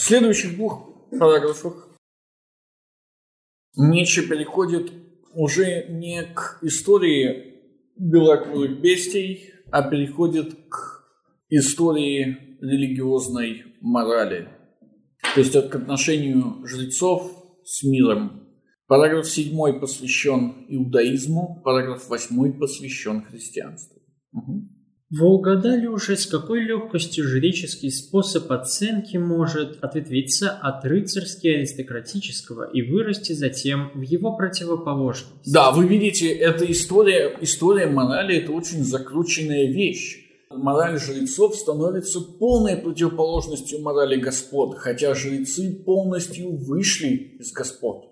В следующих двух параграфах Ницше переходит уже не к истории белокурых бестий, а переходит к истории религиозной морали. То есть к отношению жрецов с миром. Параграф 7 посвящен иудаизму, параграф 8 посвящен христианству. Угу. Вы угадали уже, с какой легкостью жреческий способ оценки может ответвиться от рыцарски-аристократического и вырасти затем в его противоположность? Да, вы видите, эта история, история морали – это очень закрученная вещь. Мораль жрецов становится полной противоположностью морали господ, хотя жрецы полностью вышли из господ.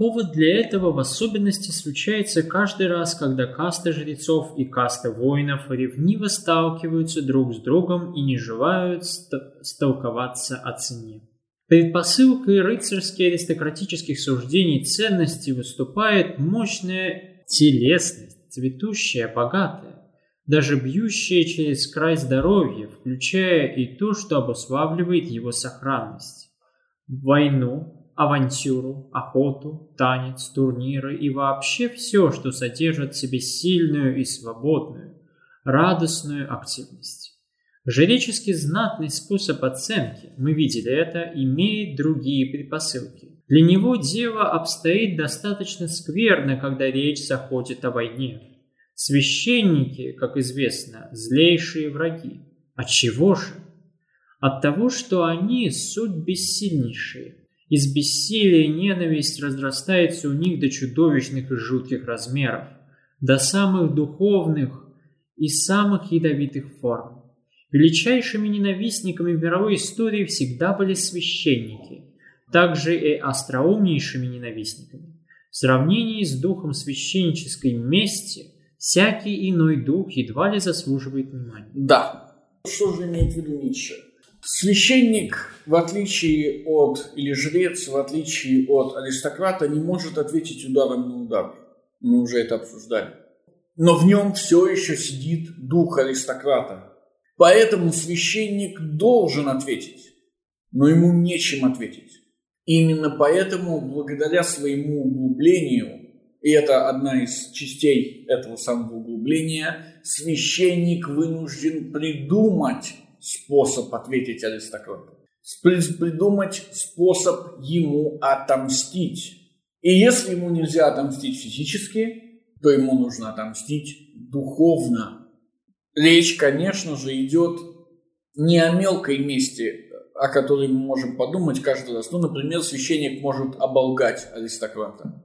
Повод для этого в особенности случается каждый раз, когда каста жрецов и каста воинов ревниво сталкиваются друг с другом и не желают столковаться о цене. Предпосылкой рыцарски-аристократических суждений ценности выступает мощная телесность, цветущая, богатая, даже бьющая через край здоровья, включая и то, что обуславливает его сохранность. Войну, авантюру, охоту, танец, турниры и вообще все, что содержит в себе сильную и свободную, радостную активность. Жреческий знатный способ оценки, мы видели это, имеет другие предпосылки. Для него дело обстоит достаточно скверно, когда речь заходит о войне. Священники, как известно, злейшие враги. От чего же? От того, что они суть бессильнейшие, из бессилия ненависть разрастается у них до чудовищных и жутких размеров, до самых духовных и самых ядовитых форм. Величайшими ненавистниками в мировой истории всегда были священники, также и остроумнейшими ненавистниками. В сравнении с духом священнической мести, всякий иной дух едва ли заслуживает внимания. Да. Что же имеет в виду Ницше? Священник, в отличие от, или жрец, в отличие от аристократа, не может ответить ударом на удар. Мы уже это обсуждали. Но в нем все еще сидит дух аристократа. Поэтому священник должен ответить, но ему нечем ответить. Именно поэтому, благодаря своему углублению, и это одна из частей этого самого углубления, священник вынужден придумать способ ответить аристократу. Придумать способ ему отомстить. И если ему нельзя отомстить физически, то ему нужно отомстить духовно. Речь, конечно же, идет не о мелкой мести, о которой мы можем подумать каждый раз. Ну, например, священник может оболгать аристократа.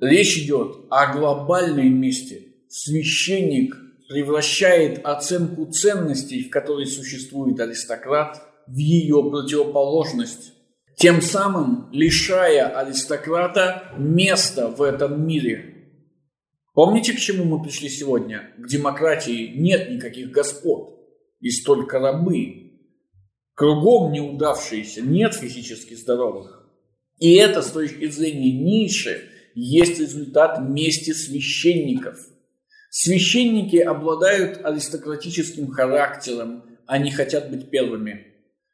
Речь идет о глобальной мести. Священник превращает оценку ценностей, в которой существует аристократ, в ее противоположность, тем самым лишая аристократа места в этом мире. Помните, к чему мы пришли сегодня? К демократии нет никаких господ, есть только рабы. Кругом неудавшиеся, нет физически здоровых. И это с точки зрения Ницше есть результат мести священников – Священники обладают аристократическим характером, они хотят быть первыми.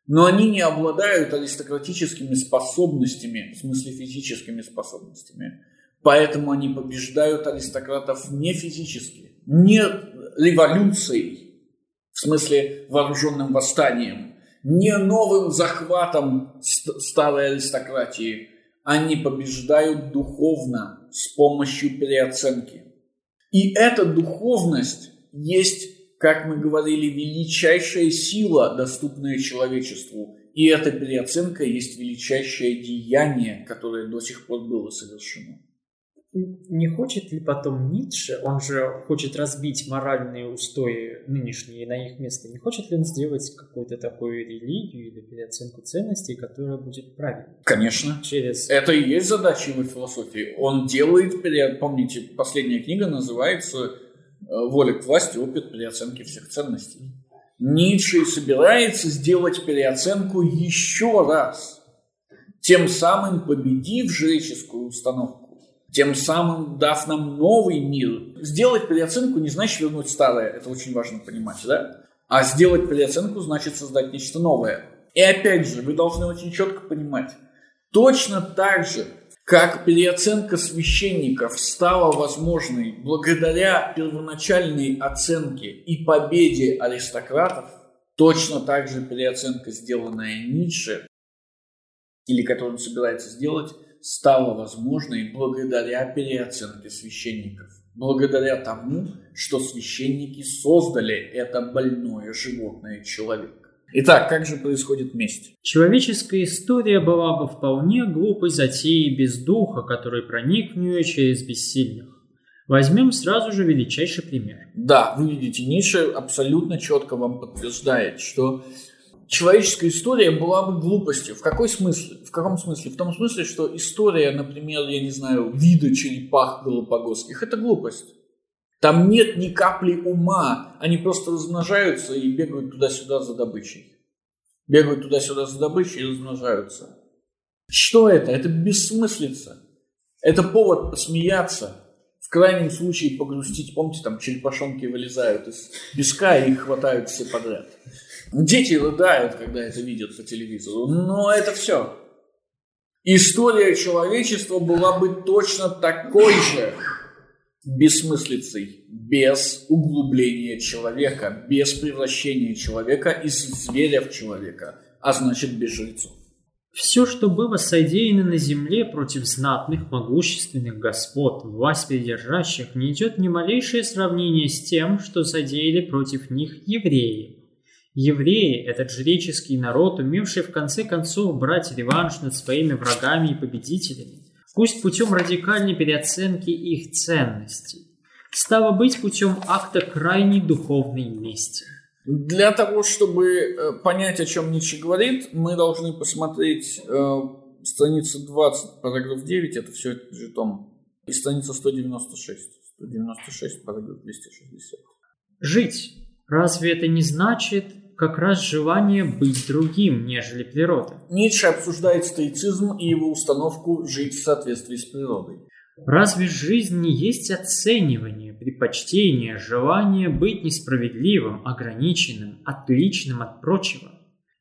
Но они не обладают аристократическими способностями, в смысле физическими способностями. Поэтому они побеждают аристократов не физически, не революцией, в смысле вооруженным восстанием, не новым захватом старой аристократии. Они побеждают духовно с помощью переоценки. И эта духовность есть, как мы говорили, величайшая сила, доступная человечеству. И эта переоценка есть величайшее деяние, которое до сих пор было совершено не хочет ли потом Ницше, он же хочет разбить моральные устои нынешние на их место, не хочет ли он сделать какую-то такую религию или переоценку ценностей, которая будет правильной? Конечно. Через... Это и есть задача его философии. Он делает, помните, последняя книга называется э, «Воля к власти. Опыт переоценки всех ценностей». Ницше собирается сделать переоценку еще раз, тем самым победив жреческую установку тем самым дав нам новый мир. Сделать переоценку не значит вернуть старое, это очень важно понимать, да? А сделать переоценку значит создать нечто новое. И опять же, вы должны очень четко понимать, точно так же, как переоценка священников стала возможной благодаря первоначальной оценке и победе аристократов, точно так же переоценка, сделанная Ницше, или которую он собирается сделать, стала возможной благодаря переоценке священников. Благодаря тому, что священники создали это больное животное человек. Итак, как же происходит месть? Человеческая история была бы вполне глупой затеей без духа, который проник в нее через бессильных. Возьмем сразу же величайший пример. Да, вы видите, Ницше абсолютно четко вам подтверждает, что человеческая история была бы глупостью. В какой смысле? В каком смысле? В том смысле, что история, например, я не знаю, вида черепах галапагосских – это глупость. Там нет ни капли ума, они просто размножаются и бегают туда-сюда за добычей. Бегают туда-сюда за добычей и размножаются. Что это? Это бессмыслица. Это повод посмеяться, в крайнем случае погрустить. Помните, там черепашонки вылезают из песка и их хватают все подряд. Дети рыдают, когда это видят по телевизору. Но это все. История человечества была бы точно такой же бессмыслицей, без углубления человека, без превращения человека из зверя в человека, а значит без жрецов. Все, что было содеяно на земле против знатных, могущественных господ, власть придержащих, не идет ни малейшее сравнение с тем, что содеяли против них евреи. Евреи – этот жреческий народ, умевший в конце концов брать реванш над своими врагами и победителями, пусть путем радикальной переоценки их ценностей, стало быть путем акта крайней духовной мести. Для того, чтобы э, понять, о чем Ницше говорит, мы должны посмотреть э, страницу 20, параграф 9, это все это же том, и страница 196, 196, параграф 260. Жить. Разве это не значит как раз желание быть другим, нежели природа. Ницше обсуждает стоицизм и его установку жить в соответствии с природой. Разве жизнь не есть оценивание, предпочтение, желание быть несправедливым, ограниченным, отличным от прочего?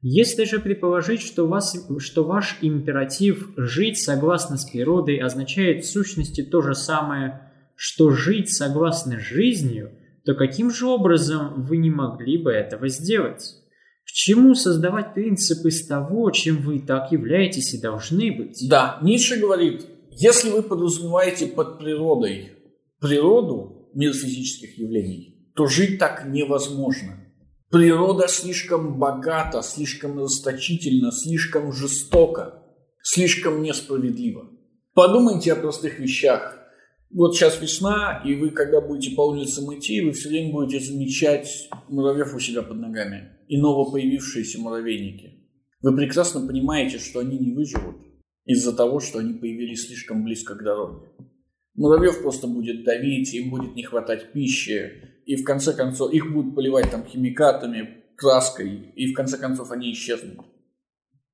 Если же предположить, что, вас, что ваш императив «жить согласно с природой» означает в сущности то же самое, что «жить согласно жизнью», то каким же образом вы не могли бы этого сделать? К чему создавать принцип из того, чем вы и так являетесь и должны быть? Да, Ницше говорит, если вы подразумеваете под природой природу мир физических явлений, то жить так невозможно. Природа слишком богата, слишком расточительна, слишком жестока, слишком несправедлива. Подумайте о простых вещах вот сейчас весна, и вы, когда будете по улицам идти, вы все время будете замечать муравьев у себя под ногами и новопоявившиеся муравейники. Вы прекрасно понимаете, что они не выживут из-за того, что они появились слишком близко к дороге. Муравьев просто будет давить, им будет не хватать пищи, и в конце концов их будут поливать там химикатами, краской, и в конце концов они исчезнут.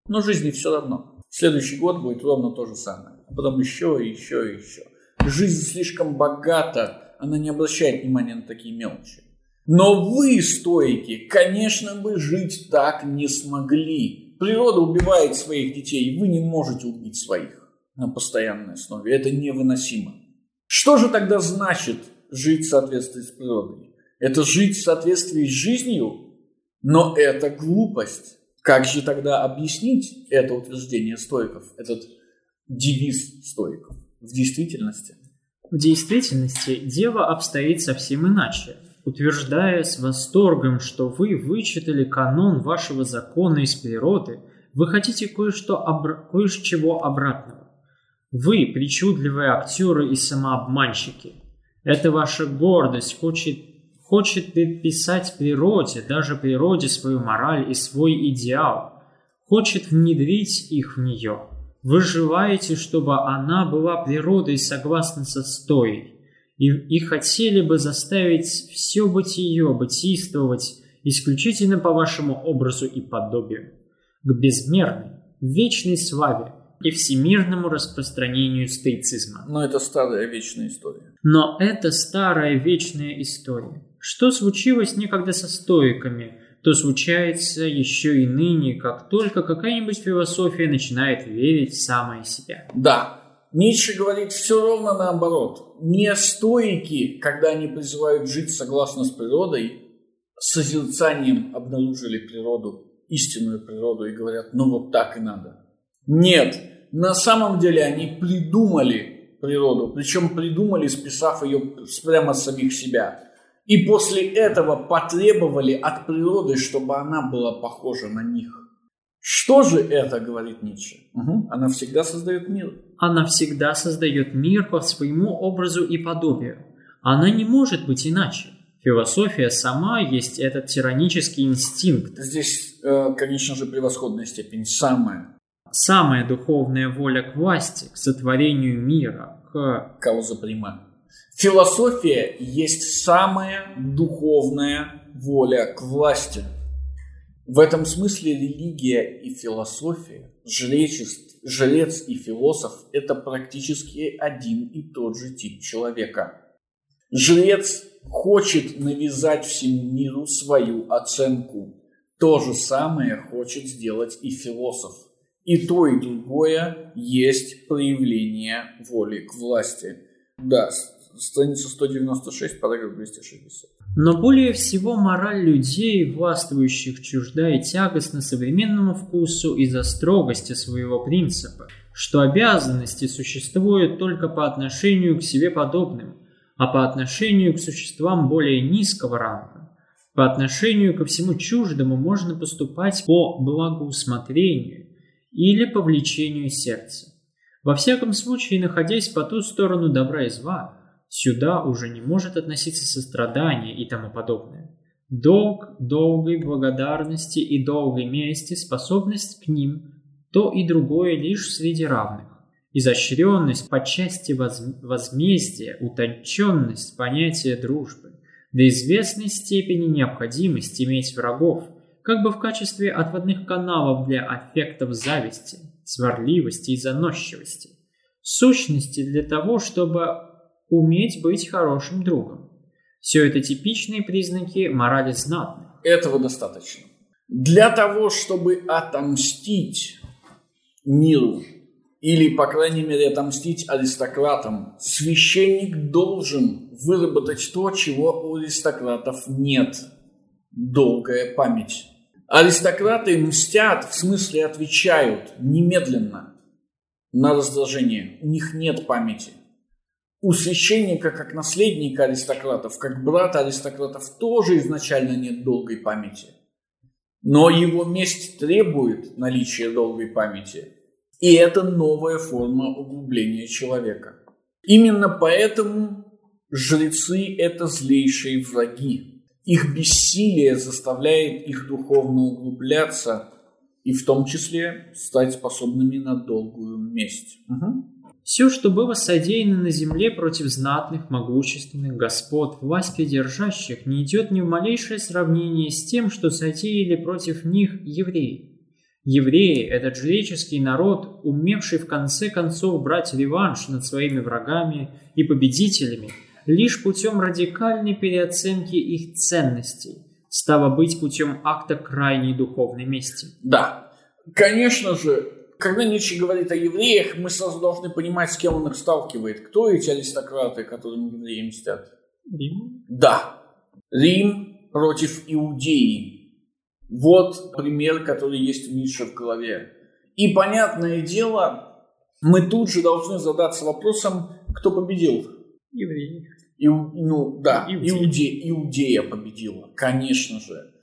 Но жизни все равно. Следующий год будет ровно то же самое. А потом еще и еще и еще. Жизнь слишком богата, она не обращает внимания на такие мелочи. Но вы, стойки, конечно бы жить так не смогли. Природа убивает своих детей, вы не можете убить своих на постоянной основе. Это невыносимо. Что же тогда значит жить в соответствии с природой? Это жить в соответствии с жизнью? Но это глупость. Как же тогда объяснить это утверждение стойков, этот девиз стойков? В действительности? В действительности дело обстоит совсем иначе. Утверждая с восторгом, что вы вычитали канон вашего закона из природы, вы хотите кое-что обра... кое-чего обратного. Вы причудливые актеры и самообманщики. Это ваша гордость хочет, хочет предписать природе, даже природе свою мораль и свой идеал, хочет внедрить их в нее. Вы желаете, чтобы она была природой согласно со стоей, и, и хотели бы заставить все бытие бытийствовать исключительно по вашему образу и подобию, к безмерной, вечной славе и всемирному распространению стоицизма. Но это старая вечная история. Но это старая вечная история. Что случилось некогда со стоиками – то случается еще и ныне, как только какая-нибудь философия начинает верить в самое себя. Да, Ницше говорит все ровно наоборот. Не стоики, когда они призывают жить согласно с природой, созерцанием обнаружили природу, истинную природу и говорят, ну вот так и надо. Нет, на самом деле они придумали природу, причем придумали, списав ее прямо с самих себя. И после этого потребовали от природы, чтобы она была похожа на них. Что же это, говорит Ницше? Угу. Она всегда создает мир. Она всегда создает мир по своему образу и подобию. Она не может быть иначе. Философия сама есть этот тиранический инстинкт. Здесь, э, конечно же, превосходная степень. Самая. Самая духовная воля к власти, к сотворению мира, к... Кауза прима. Философия есть самая духовная воля к власти. В этом смысле религия и философия, жрец и философ – это практически один и тот же тип человека. Жрец хочет навязать всему миру свою оценку. То же самое хочет сделать и философ. И то, и другое есть проявление воли к власти. Да, страница 196, параграф 260. Но более всего мораль людей, властвующих чужда и тягостна современному вкусу из-за строгости своего принципа, что обязанности существуют только по отношению к себе подобным – а по отношению к существам более низкого ранга, по отношению ко всему чуждому можно поступать по благоусмотрению или по влечению сердца. Во всяком случае, находясь по ту сторону добра и зла, сюда уже не может относиться сострадание и тому подобное. Долг долгой благодарности и долгой мести, способность к ним – то и другое лишь среди равных. Изощренность по части возмездия, утонченность понятия дружбы, до известной степени необходимость иметь врагов, как бы в качестве отводных каналов для аффектов зависти, сварливости и заносчивости, сущности для того, чтобы уметь быть хорошим другом. Все это типичные признаки морали знатной. Этого достаточно. Для того, чтобы отомстить миру или, по крайней мере, отомстить аристократам, священник должен выработать то, чего у аристократов нет – долгая память. Аристократы мстят, в смысле отвечают немедленно на раздражение. У них нет памяти. У священника, как наследника аристократов, как брата аристократов, тоже изначально нет долгой памяти. Но его месть требует наличия долгой памяти – и это новая форма углубления человека. Именно поэтому жрецы – это злейшие враги. Их бессилие заставляет их духовно углубляться и в том числе стать способными на долгую месть. Угу. Все, что было содеяно на земле против знатных, могущественных господ, власть придержащих, не идет ни в малейшее сравнение с тем, что содеяли против них евреи. Евреи – этот жреческий народ, умевший в конце концов брать реванш над своими врагами и победителями лишь путем радикальной переоценки их ценностей, стало быть путем акта крайней духовной мести. Да, конечно же, когда Ницше говорит о евреях, мы сразу должны понимать, с кем он их сталкивает. Кто эти аристократы, которым евреи мстят? Рим. Да, Рим против Иудеи. Вот пример, который есть у Ницше в голове. И понятное дело, мы тут же должны задаться вопросом, кто победил. Евреи. И, ну да, Иудея. Иудея победила, конечно же.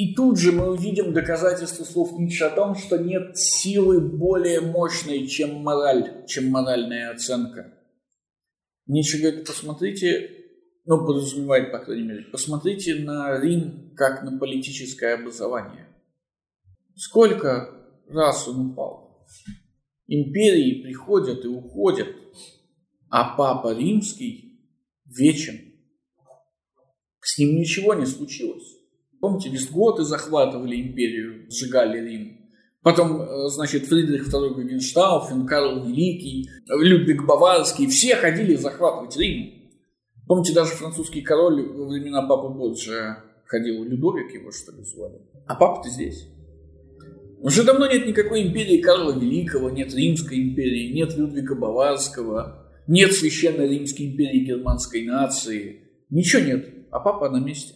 И тут же мы увидим доказательство слов Ницше о том, что нет силы более мощной, чем мораль, чем моральная оценка. Ницше говорит, посмотрите ну, подразумевает, по крайней мере, посмотрите на Рим как на политическое образование. Сколько раз он упал? Империи приходят и уходят, а Папа Римский вечен. С ним ничего не случилось. Помните, вестготы захватывали империю, сжигали Рим. Потом, э, значит, Фридрих II Гогенштауфен, Карл Великий, Людвиг Баварский, все ходили захватывать Рим. Помните, даже французский король во времена Папы Борджа ходил, Людовик его, что ли, звали. А папа-то здесь. Уже давно нет никакой империи Карла Великого, нет Римской империи, нет Людвига Баварского, нет Священной Римской империи германской нации. Ничего нет, а папа на месте.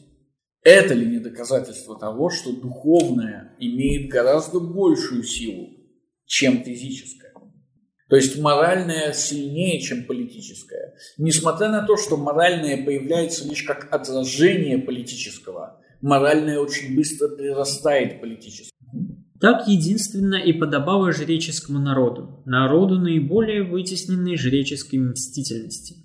Это ли не доказательство того, что духовное имеет гораздо большую силу, чем физическое? То есть моральное сильнее, чем политическое. Несмотря на то, что моральное появляется лишь как отражение политического, моральное очень быстро прирастает политическое. Так единственно и подобало жреческому народу, народу наиболее вытесненной жреческой мстительности.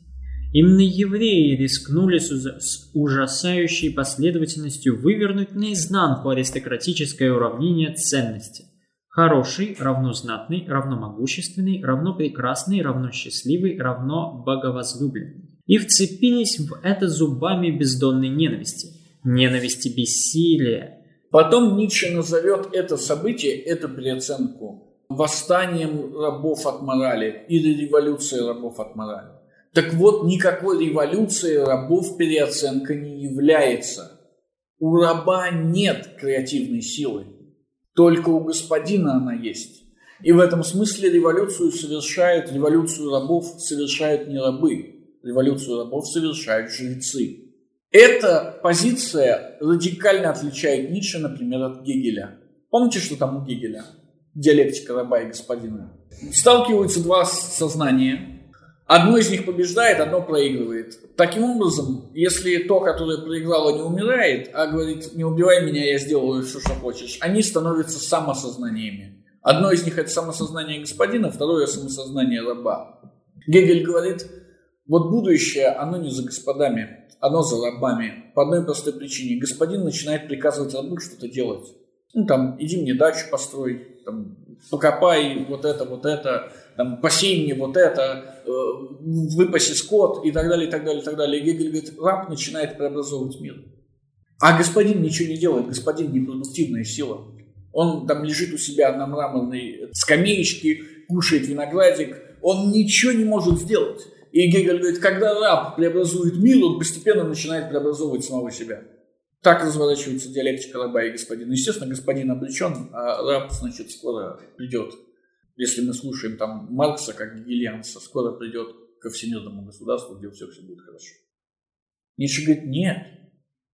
Именно евреи рискнули с ужасающей последовательностью вывернуть наизнанку аристократическое уравнение ценности. Хороший равно знатный, равно могущественный, равно прекрасный, равно счастливый, равно боговозлюбленный. И вцепились в это зубами бездонной ненависти. Ненависти бессилия, Потом Ницше назовет это событие, эту переоценку, восстанием рабов от морали или революцией рабов от морали. Так вот, никакой революции рабов переоценка не является. У раба нет креативной силы, только у господина она есть. И в этом смысле революцию совершают, революцию рабов совершают не рабы, революцию рабов совершают жрецы. Эта позиция радикально отличает Ницше, например, от Гегеля. Помните, что там у Гегеля? Диалектика раба и господина. Сталкиваются два сознания. Одно из них побеждает, одно проигрывает. Таким образом, если то, которое проиграло, не умирает, а говорит, не убивай меня, я сделаю все, что хочешь, они становятся самосознаниями. Одно из них это самосознание господина, второе самосознание раба. Гегель говорит, вот будущее, оно не за господами, оно за рабами. По одной простой причине. Господин начинает приказывать рабу что-то делать. Ну, там, иди мне дачу построй, там, покопай вот это, вот это, там, посей мне вот это, э, выпаси скот и так далее, и так далее, и так далее. И Гегель говорит, раб начинает преобразовывать мир. А господин ничего не делает, господин непродуктивная сила. Он там лежит у себя на мраморной скамеечке, кушает виноградик, он ничего не может сделать. И Гегель говорит, когда раб преобразует мир, он постепенно начинает преобразовывать самого себя. Так разворачивается диалектика раба и господина. Естественно, господин обречен, а раб, значит, скоро придет. Если мы слушаем там Маркса, как гегельянца, скоро придет ко всемирному государству, где все, все будет хорошо. Ницше говорит, нет,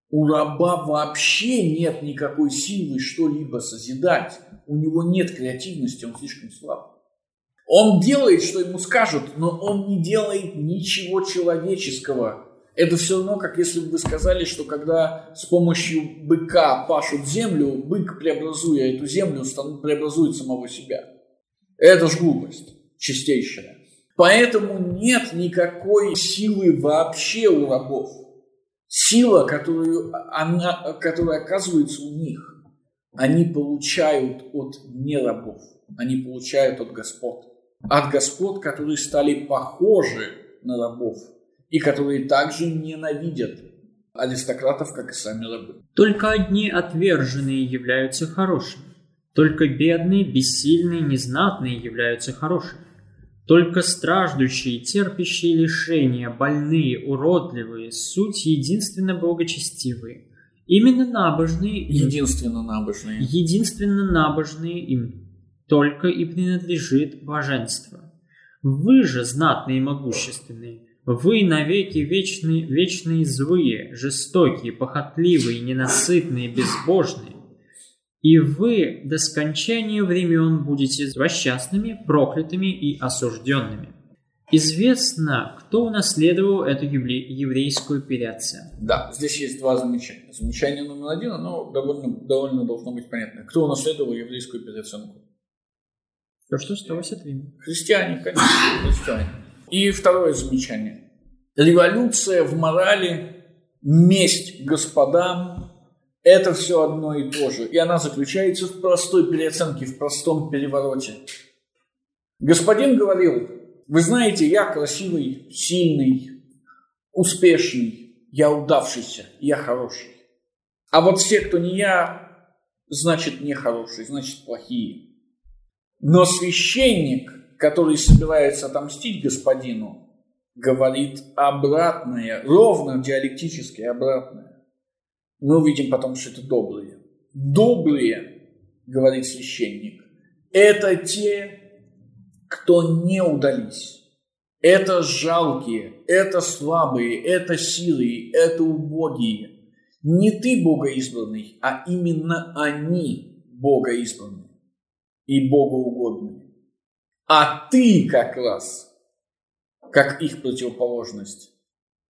у раба вообще нет никакой силы что-либо созидать. У него нет креативности, он слишком слаб. Он делает, что ему скажут, но он не делает ничего человеческого. Это все равно, как если бы вы сказали, что когда с помощью быка пашут землю, бык, преобразуя эту землю, преобразует самого себя. Это ж глупость чистейшая. Поэтому нет никакой силы вообще у рабов. Сила, которую, она, которая оказывается у них, они получают от нерабов, они получают от господ от господ, которые стали похожи на рабов и которые также ненавидят аристократов, как и сами рабы. Только одни отверженные являются хорошими. Только бедные, бессильные, незнатные являются хорошими. Только страждущие, терпящие лишения, больные, уродливые, суть единственно благочестивые. Именно набожные... Единственно набожные. Единственно набожные им только и принадлежит блаженство. Вы же, знатные и могущественные, вы навеки вечные, вечные злые, жестокие, похотливые, ненасытные, безбожные. И вы до скончания времен будете злосчастными, проклятыми и осужденными. Известно, кто унаследовал эту еврейскую переоценку. Да, здесь есть два замечания. Замечание номер один, оно довольно, довольно должно быть понятно. Кто унаследовал еврейскую переоценку? То, что осталось от Рима. Христиане, конечно, христиане. И второе замечание. Революция в морали, месть господам – это все одно и то же. И она заключается в простой переоценке, в простом перевороте. Господин говорил, вы знаете, я красивый, сильный, успешный, я удавшийся, я хороший. А вот все, кто не я, значит не хороший, значит плохие. Но священник, который собирается отомстить господину, говорит обратное, ровно диалектически обратное. Мы увидим потом, что это добрые. Добрые, говорит священник, это те, кто не удались. Это жалкие, это слабые, это силы, это убогие. Не ты богоизбранный, а именно они богоизбранные и богоугодные. А ты как раз, как их противоположность,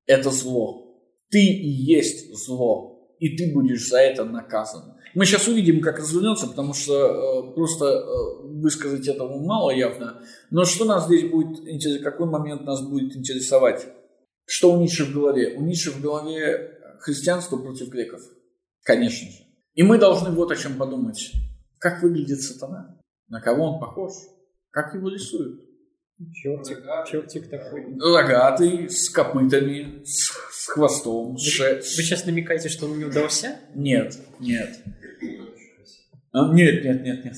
это зло. Ты и есть зло, и ты будешь за это наказан. Мы сейчас увидим, как развернется, потому что э, просто э, высказать этого мало явно. Но что нас здесь будет какой момент нас будет интересовать? Что у Ницше в голове? У Ницше в голове христианство против греков. Конечно же. И мы должны вот о чем подумать. Как выглядит сатана? На кого он похож? Как его рисуют? Чертик, чертик такой. Рогатый, с копытами, с, с хвостом, с ше- вы сейчас намекаете, что он не удался? Нет, нет. А, Нет, нет, нет, нет.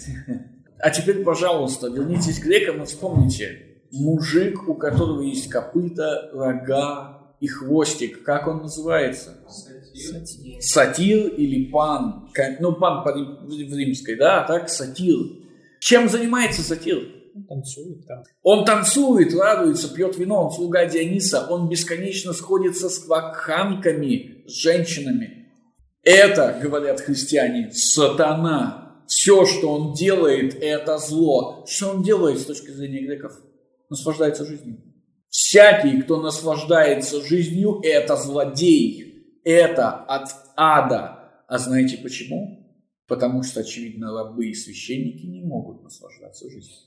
А теперь, пожалуйста, вернитесь к грекам и вспомните. Мужик, у которого есть копыта, рога и хвостик. Как он называется? Сатир. Сатир или пан. Ну, пан в римской, да, а так сатир. Чем занимается сатир? Он танцует там. Он танцует, радуется, пьет вино, он слуга Диониса, он бесконечно сходится с квакханками, с женщинами. Это, говорят христиане, сатана. Все, что он делает, это зло. Что он делает с точки зрения греков? Наслаждается жизнью. Всякий, кто наслаждается жизнью, это злодей. Это от ада. А знаете почему? Потому что, очевидно, рабы и священники не могут наслаждаться жизнью.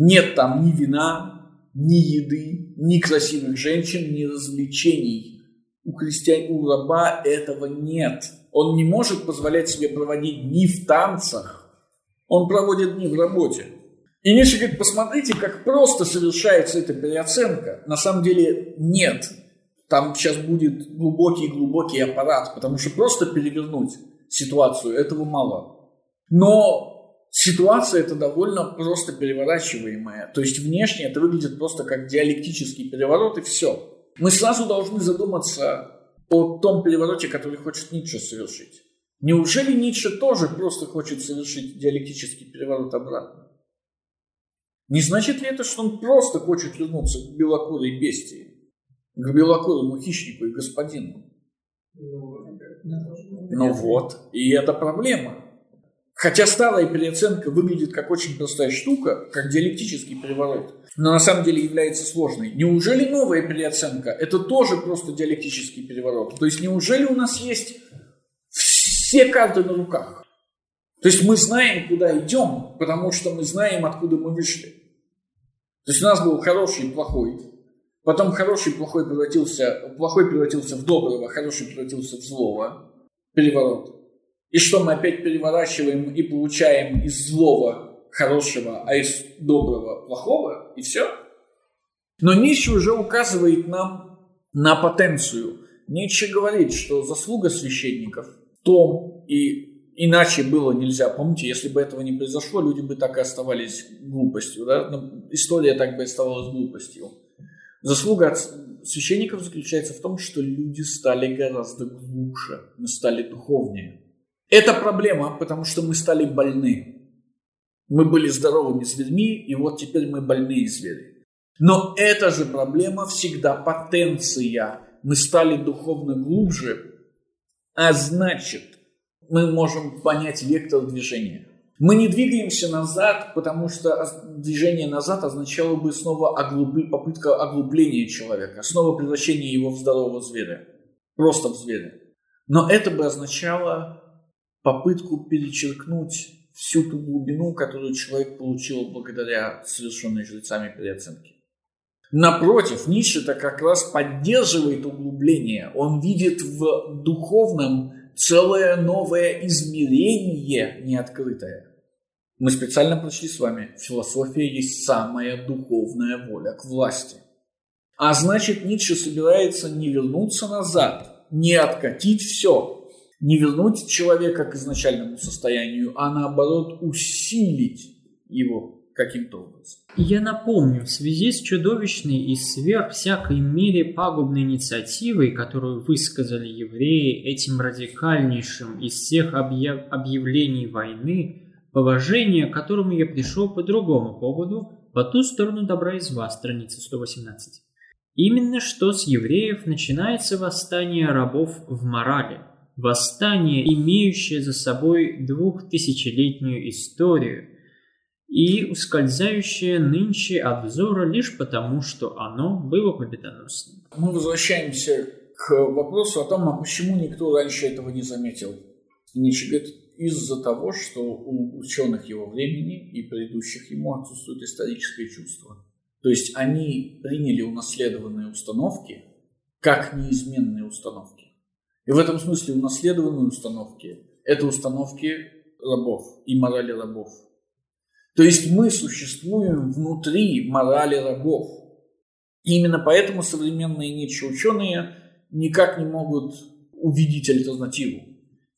Нет там ни вина, ни еды, ни красивых женщин, ни развлечений. У христиан, у раба этого нет. Он не может позволять себе проводить дни в танцах. Он проводит дни в работе. И Ницше говорит, посмотрите, как просто совершается эта переоценка. На самом деле нет. Там сейчас будет глубокий-глубокий аппарат, потому что просто перевернуть ситуацию этого мало. Но ситуация это довольно просто переворачиваемая. То есть внешне это выглядит просто как диалектический переворот и все. Мы сразу должны задуматься о том перевороте, который хочет Ницше совершить. Неужели Ницше тоже просто хочет совершить диалектический переворот обратно? Не значит ли это, что он просто хочет вернуться к белокурой бестии, к белокурому хищнику и господину? Ну вот, и это проблема. Хотя старая переоценка выглядит как очень простая штука, как диалектический переворот, но на самом деле является сложной. Неужели новая переоценка – это тоже просто диалектический переворот? То есть неужели у нас есть все карты на руках? То есть мы знаем, куда идем, потому что мы знаем, откуда мы вышли. То есть у нас был хороший и плохой, потом хороший и плохой превратился, плохой превратился в доброго, хороший превратился в злого. Переворот. И что мы опять переворачиваем и получаем из злого хорошего, а из доброго плохого, и все. Но Ницше уже указывает нам на потенцию. Ницше говорит, что заслуга священников в том, и иначе было нельзя. Помните, если бы этого не произошло, люди бы так и оставались глупостью. Да? Но История так бы оставалась глупостью. Заслуга от священников заключается в том, что люди стали гораздо глубже, мы стали духовнее. Это проблема, потому что мы стали больны. Мы были здоровыми зверьми, и вот теперь мы больные звери. Но эта же проблема всегда потенция. Мы стали духовно глубже, а значит, мы можем понять вектор движения. Мы не двигаемся назад, потому что движение назад означало бы снова оглубли, попытка оглубления человека, снова превращение его в здорового зверя, просто в зверя. Но это бы означало попытку перечеркнуть всю ту глубину, которую человек получил благодаря совершенной жрецами переоценке. Напротив, Ницше-то как раз поддерживает углубление. Он видит в духовном целое новое измерение неоткрытое. Мы специально прочли с вами, философия есть самая духовная воля к власти. А значит, Ницше собирается не вернуться назад, не откатить все, не вернуть человека к изначальному состоянию, а наоборот усилить его каким-то образом. Я напомню, в связи с чудовищной и сверх всякой мере пагубной инициативой, которую высказали евреи этим радикальнейшим из всех объяв... объявлений войны, положение, к которому я пришел по другому поводу, по ту сторону добра из вас, страница 118. Именно что с евреев начинается восстание рабов в морали. Восстание, имеющее за собой двухтысячелетнюю историю – и ускользающее нынче от взора лишь потому, что оно было победоносным. Мы возвращаемся к вопросу о том, а почему никто раньше этого не заметил. Говорит, из-за того, что у ученых его времени и предыдущих ему отсутствует историческое чувство. То есть они приняли унаследованные установки как неизменные установки. И в этом смысле унаследованные установки – это установки рабов и морали рабов – то есть мы существуем внутри морали рабов. И именно поэтому современные Ницше ученые никак не могут увидеть альтернативу.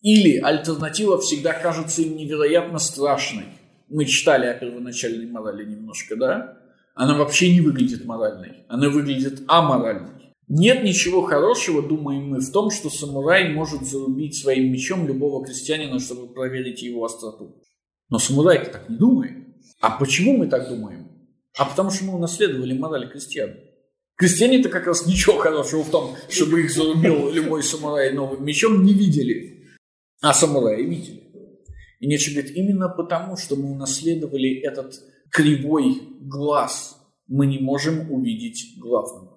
Или альтернатива всегда кажется им невероятно страшной. Мы читали о первоначальной морали немножко, да? Она вообще не выглядит моральной, она выглядит аморальной. Нет ничего хорошего, думаем мы, в том, что самурай может зарубить своим мечом любого крестьянина, чтобы проверить его остроту. Но самурай-то так не думает. А почему мы так думаем? А потому что мы унаследовали мораль крестьян. Крестьяне-то как раз ничего хорошего в том, чтобы их зарубил любой самурай новым мечом, не видели. А самураи видели. И Ницше говорит, именно потому, что мы унаследовали этот кривой глаз, мы не можем увидеть главного.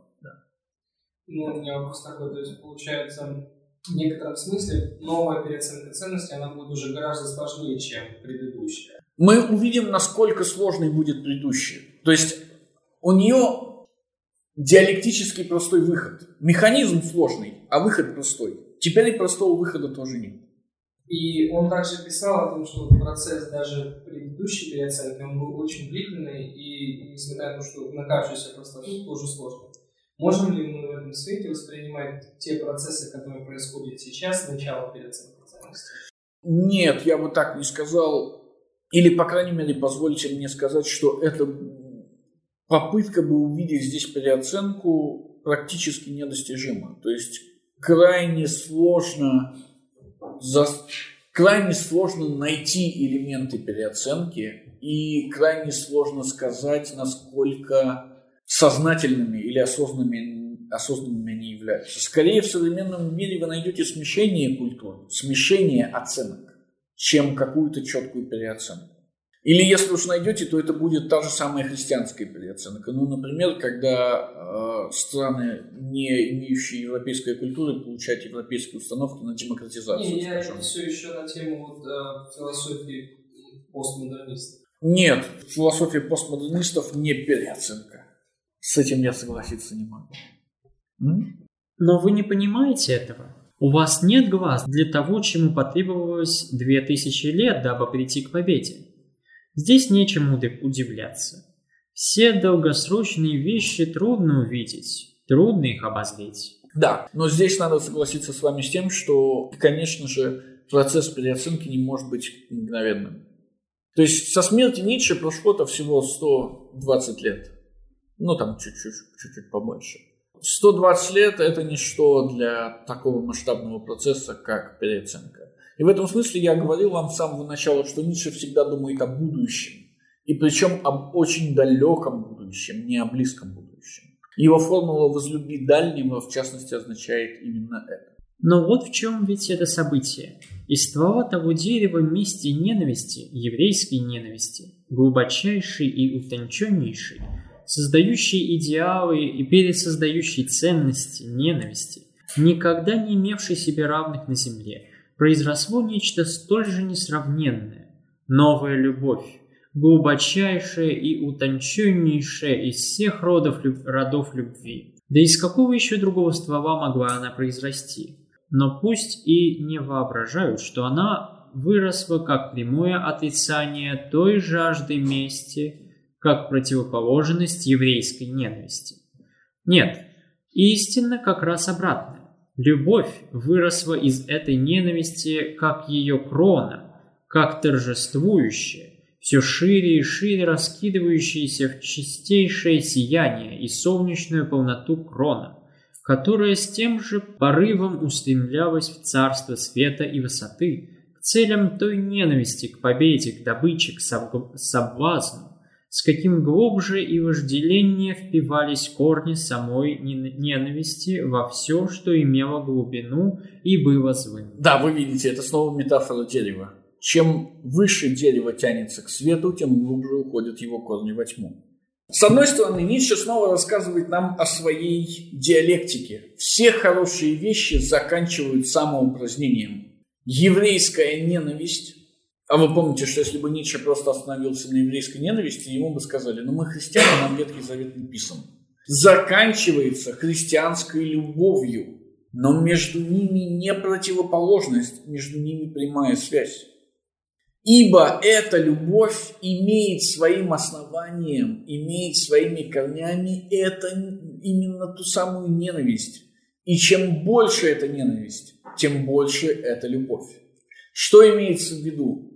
Ну, у меня вопрос такой, то есть получается, в некотором смысле новая переоценка ценности, она будет уже гораздо сложнее, чем предыдущая мы увидим, насколько сложной будет предыдущая. То есть у нее диалектический простой выход. Механизм сложный, а выход простой. Теперь и простого выхода тоже нет. И он также писал о том, что процесс даже предыдущей переоценки, он был очень длительный, и несмотря на то, что на кажущуюся простоту, тоже сложный. Можем ли мы в этом свете воспринимать те процессы, которые происходят сейчас, начало переоценки ценности? Нет, я бы так не сказал. Или, по крайней мере, позвольте мне сказать, что это попытка бы увидеть здесь переоценку практически недостижима. То есть крайне сложно, за, крайне сложно найти элементы переоценки и крайне сложно сказать, насколько сознательными или осознанными, осознанными они являются. Скорее в современном мире вы найдете смешение культур, смешение оценок чем какую-то четкую переоценку. Или если уж найдете, то это будет та же самая христианская переоценка. Ну, например, когда э, страны, не имеющие европейской культуры, получают европейские установки на демократизацию. Не, я скажем. все еще на тему вот, э, философии постмодернистов. Нет, философия постмодернистов не переоценка. С этим я согласиться не могу. М? Но вы не понимаете этого. У вас нет глаз для того, чему потребовалось две тысячи лет, дабы прийти к победе. Здесь нечему удивляться. Все долгосрочные вещи трудно увидеть, трудно их обозреть. Да, но здесь надо согласиться с вами с тем, что, конечно же, процесс переоценки не может быть мгновенным. То есть со смерти Ницше прошло-то всего 120 лет. Ну, там чуть-чуть, чуть-чуть побольше. 120 лет – это ничто для такого масштабного процесса, как переоценка. И в этом смысле я говорил вам с самого начала, что Ницше всегда думает о будущем. И причем об очень далеком будущем, не о близком будущем. Его формула «возлюби дальнего» в частности означает именно это. Но вот в чем ведь это событие. Из ствола того дерева мести и ненависти, еврейской ненависти, глубочайшей и утонченнейшей, создающий идеалы и пересоздающий ценности, ненависти, никогда не имевший себе равных на земле, произросло нечто столь же несравненное, новая любовь, глубочайшая и утонченнейшая из всех родов, родов любви. Да из какого еще другого ствола могла она произрасти? Но пусть и не воображают, что она выросла как прямое отрицание той жажды мести, как противоположность еврейской ненависти. Нет, истинно как раз обратное. Любовь выросла из этой ненависти как ее крона, как торжествующая, все шире и шире раскидывающиеся в чистейшее сияние и солнечную полноту крона, которая с тем же порывом устремлялась в царство света и высоты, к целям той ненависти, к победе, к добыче, к соблазну, с каким глубже и вожделение впивались корни самой ненависти во все, что имело глубину и было злым. Да, вы видите, это снова метафора дерева. Чем выше дерево тянется к свету, тем глубже уходят его корни во тьму. С одной стороны, Ницше снова рассказывает нам о своей диалектике. Все хорошие вещи заканчивают самоупразднением. Еврейская ненависть а вы помните, что если бы Ницше просто остановился на еврейской ненависти, ему бы сказали, ну мы христиане, нам Ветхий Завет не. Заканчивается христианской любовью, но между ними не противоположность, между ними прямая связь. Ибо эта любовь имеет своим основанием, имеет своими корнями это именно ту самую ненависть. И чем больше эта ненависть, тем больше эта любовь. Что имеется в виду?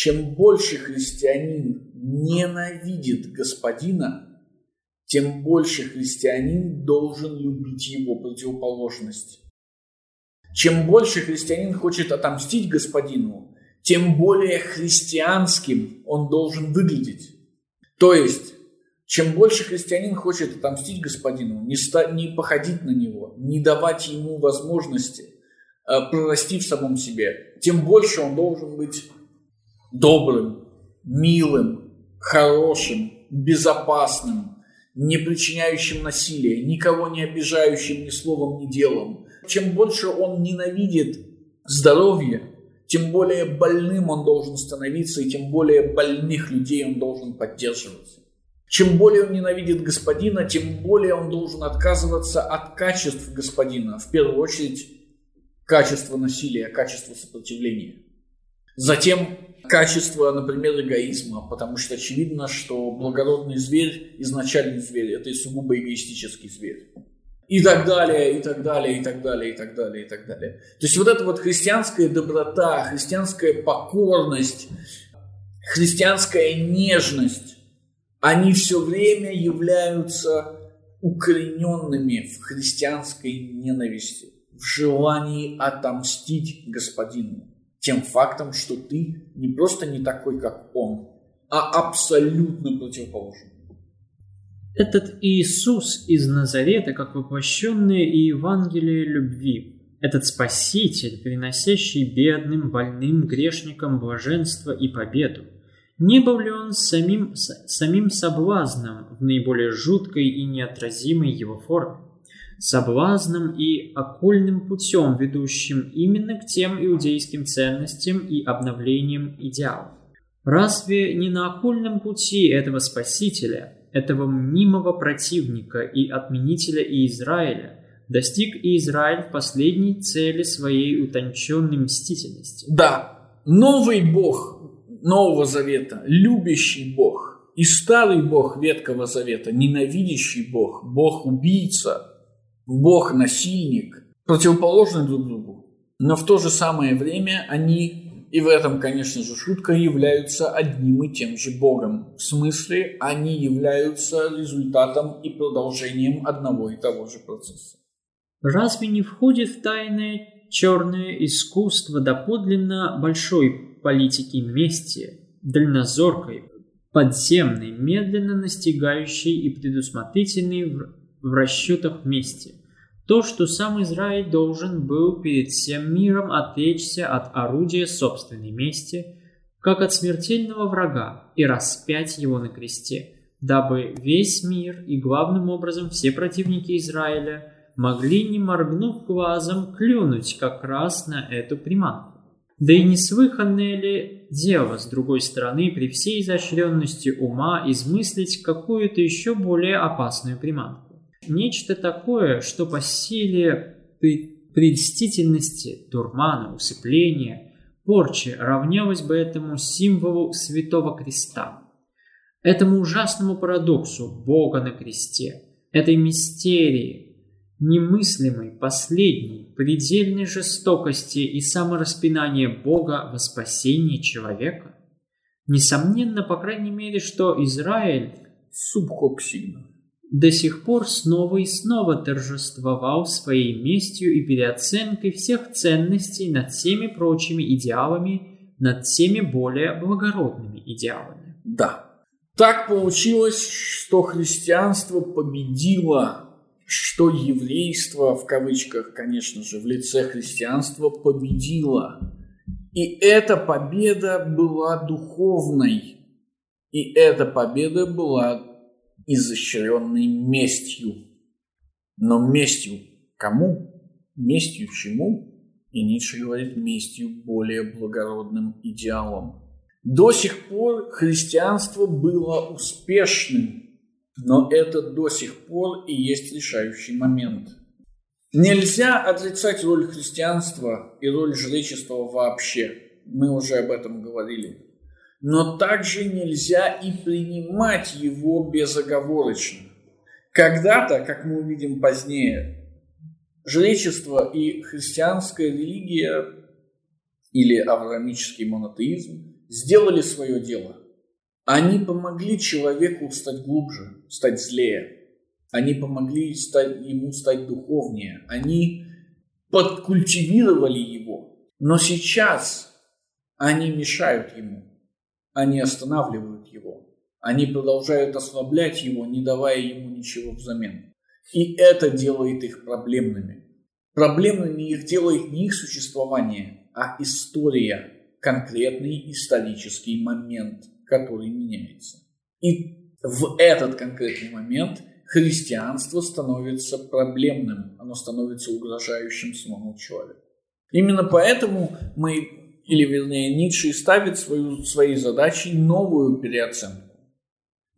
Чем больше христианин ненавидит господина, тем больше христианин должен любить его противоположность. Чем больше христианин хочет отомстить господину, тем более христианским он должен выглядеть. То есть, чем больше христианин хочет отомстить господину, не, ста- не походить на него, не давать ему возможности э, прорасти в самом себе, тем больше он должен быть добрым, милым, хорошим, безопасным, не причиняющим насилия, никого не обижающим ни словом, ни делом. Чем больше он ненавидит здоровье, тем более больным он должен становиться, и тем более больных людей он должен поддерживать. Чем более он ненавидит господина, тем более он должен отказываться от качеств господина. В первую очередь, качество насилия, качество сопротивления. Затем качество, например, эгоизма, потому что очевидно, что благородный зверь, изначальный зверь, это и сугубо эгоистический зверь. И так далее, и так далее, и так далее, и так далее, и так далее. То есть вот эта вот христианская доброта, христианская покорность, христианская нежность, они все время являются укорененными в христианской ненависти, в желании отомстить господину тем фактом, что ты не просто не такой, как он, а абсолютно противоположный. Этот Иисус из Назарета, как воплощенное Евангелие любви, этот Спаситель, приносящий бедным, больным, грешникам блаженство и победу, не был ли он самим, самим соблазном в наиболее жуткой и неотразимой его форме? Соблазном и окольным путем, ведущим именно к тем иудейским ценностям и обновлениям идеалов. Разве не на окольном пути этого Спасителя, этого мнимого противника и отменителя Израиля, достиг и Израиль в последней цели своей утонченной мстительности? Да, новый Бог Нового Завета, любящий Бог, и старый Бог Ветхого Завета, ненавидящий Бог, Бог-убийца – Бог насильник, противоположны друг другу. Но в то же самое время они, и в этом, конечно же, шутка, являются одним и тем же Богом. В смысле, они являются результатом и продолжением одного и того же процесса. Разве не входит в тайное черное искусство доподлинно большой политики мести, дальнозоркой, подземной, медленно настигающей и предусмотрительной в расчетах мести? То, что сам Израиль должен был перед всем миром отречься от орудия собственной мести, как от смертельного врага, и распять его на кресте, дабы весь мир и главным образом все противники Израиля могли, не моргнув глазом, клюнуть как раз на эту приманку. Да и неслыханное ли дело, с другой стороны, при всей изощренности ума измыслить какую-то еще более опасную приманку? Нечто такое, что по силе предстительности, дурмана, усыпления, порчи равнялось бы этому символу Святого Креста, этому ужасному парадоксу Бога на кресте, этой мистерии, немыслимой, последней, предельной жестокости и самораспинания Бога во спасении человека? Несомненно, по крайней мере, что Израиль субкоксигна до сих пор снова и снова торжествовал своей местью и переоценкой всех ценностей над всеми прочими идеалами, над всеми более благородными идеалами. Да. Так получилось, что христианство победило, что еврейство, в кавычках, конечно же, в лице христианства победило. И эта победа была духовной. И эта победа была изощренной местью. Но местью кому? Местью чему? И Ницше говорит местью более благородным идеалом. До сих пор христианство было успешным, но это до сих пор и есть решающий момент. Нельзя отрицать роль христианства и роль жречества вообще. Мы уже об этом говорили но также нельзя и принимать его безоговорочно. Когда-то, как мы увидим позднее, жречество и христианская религия или авраамический монотеизм сделали свое дело. Они помогли человеку стать глубже, стать злее. Они помогли стать, ему стать духовнее. Они подкультивировали его. Но сейчас они мешают ему. Они останавливают его. Они продолжают ослаблять его, не давая ему ничего взамен. И это делает их проблемными. Проблемными их делает не их существование, а история, конкретный исторический момент, который меняется. И в этот конкретный момент христианство становится проблемным, оно становится угрожающим самому человеку. Именно поэтому мы или вернее Ницше ставит свою, своей задачей новую переоценку.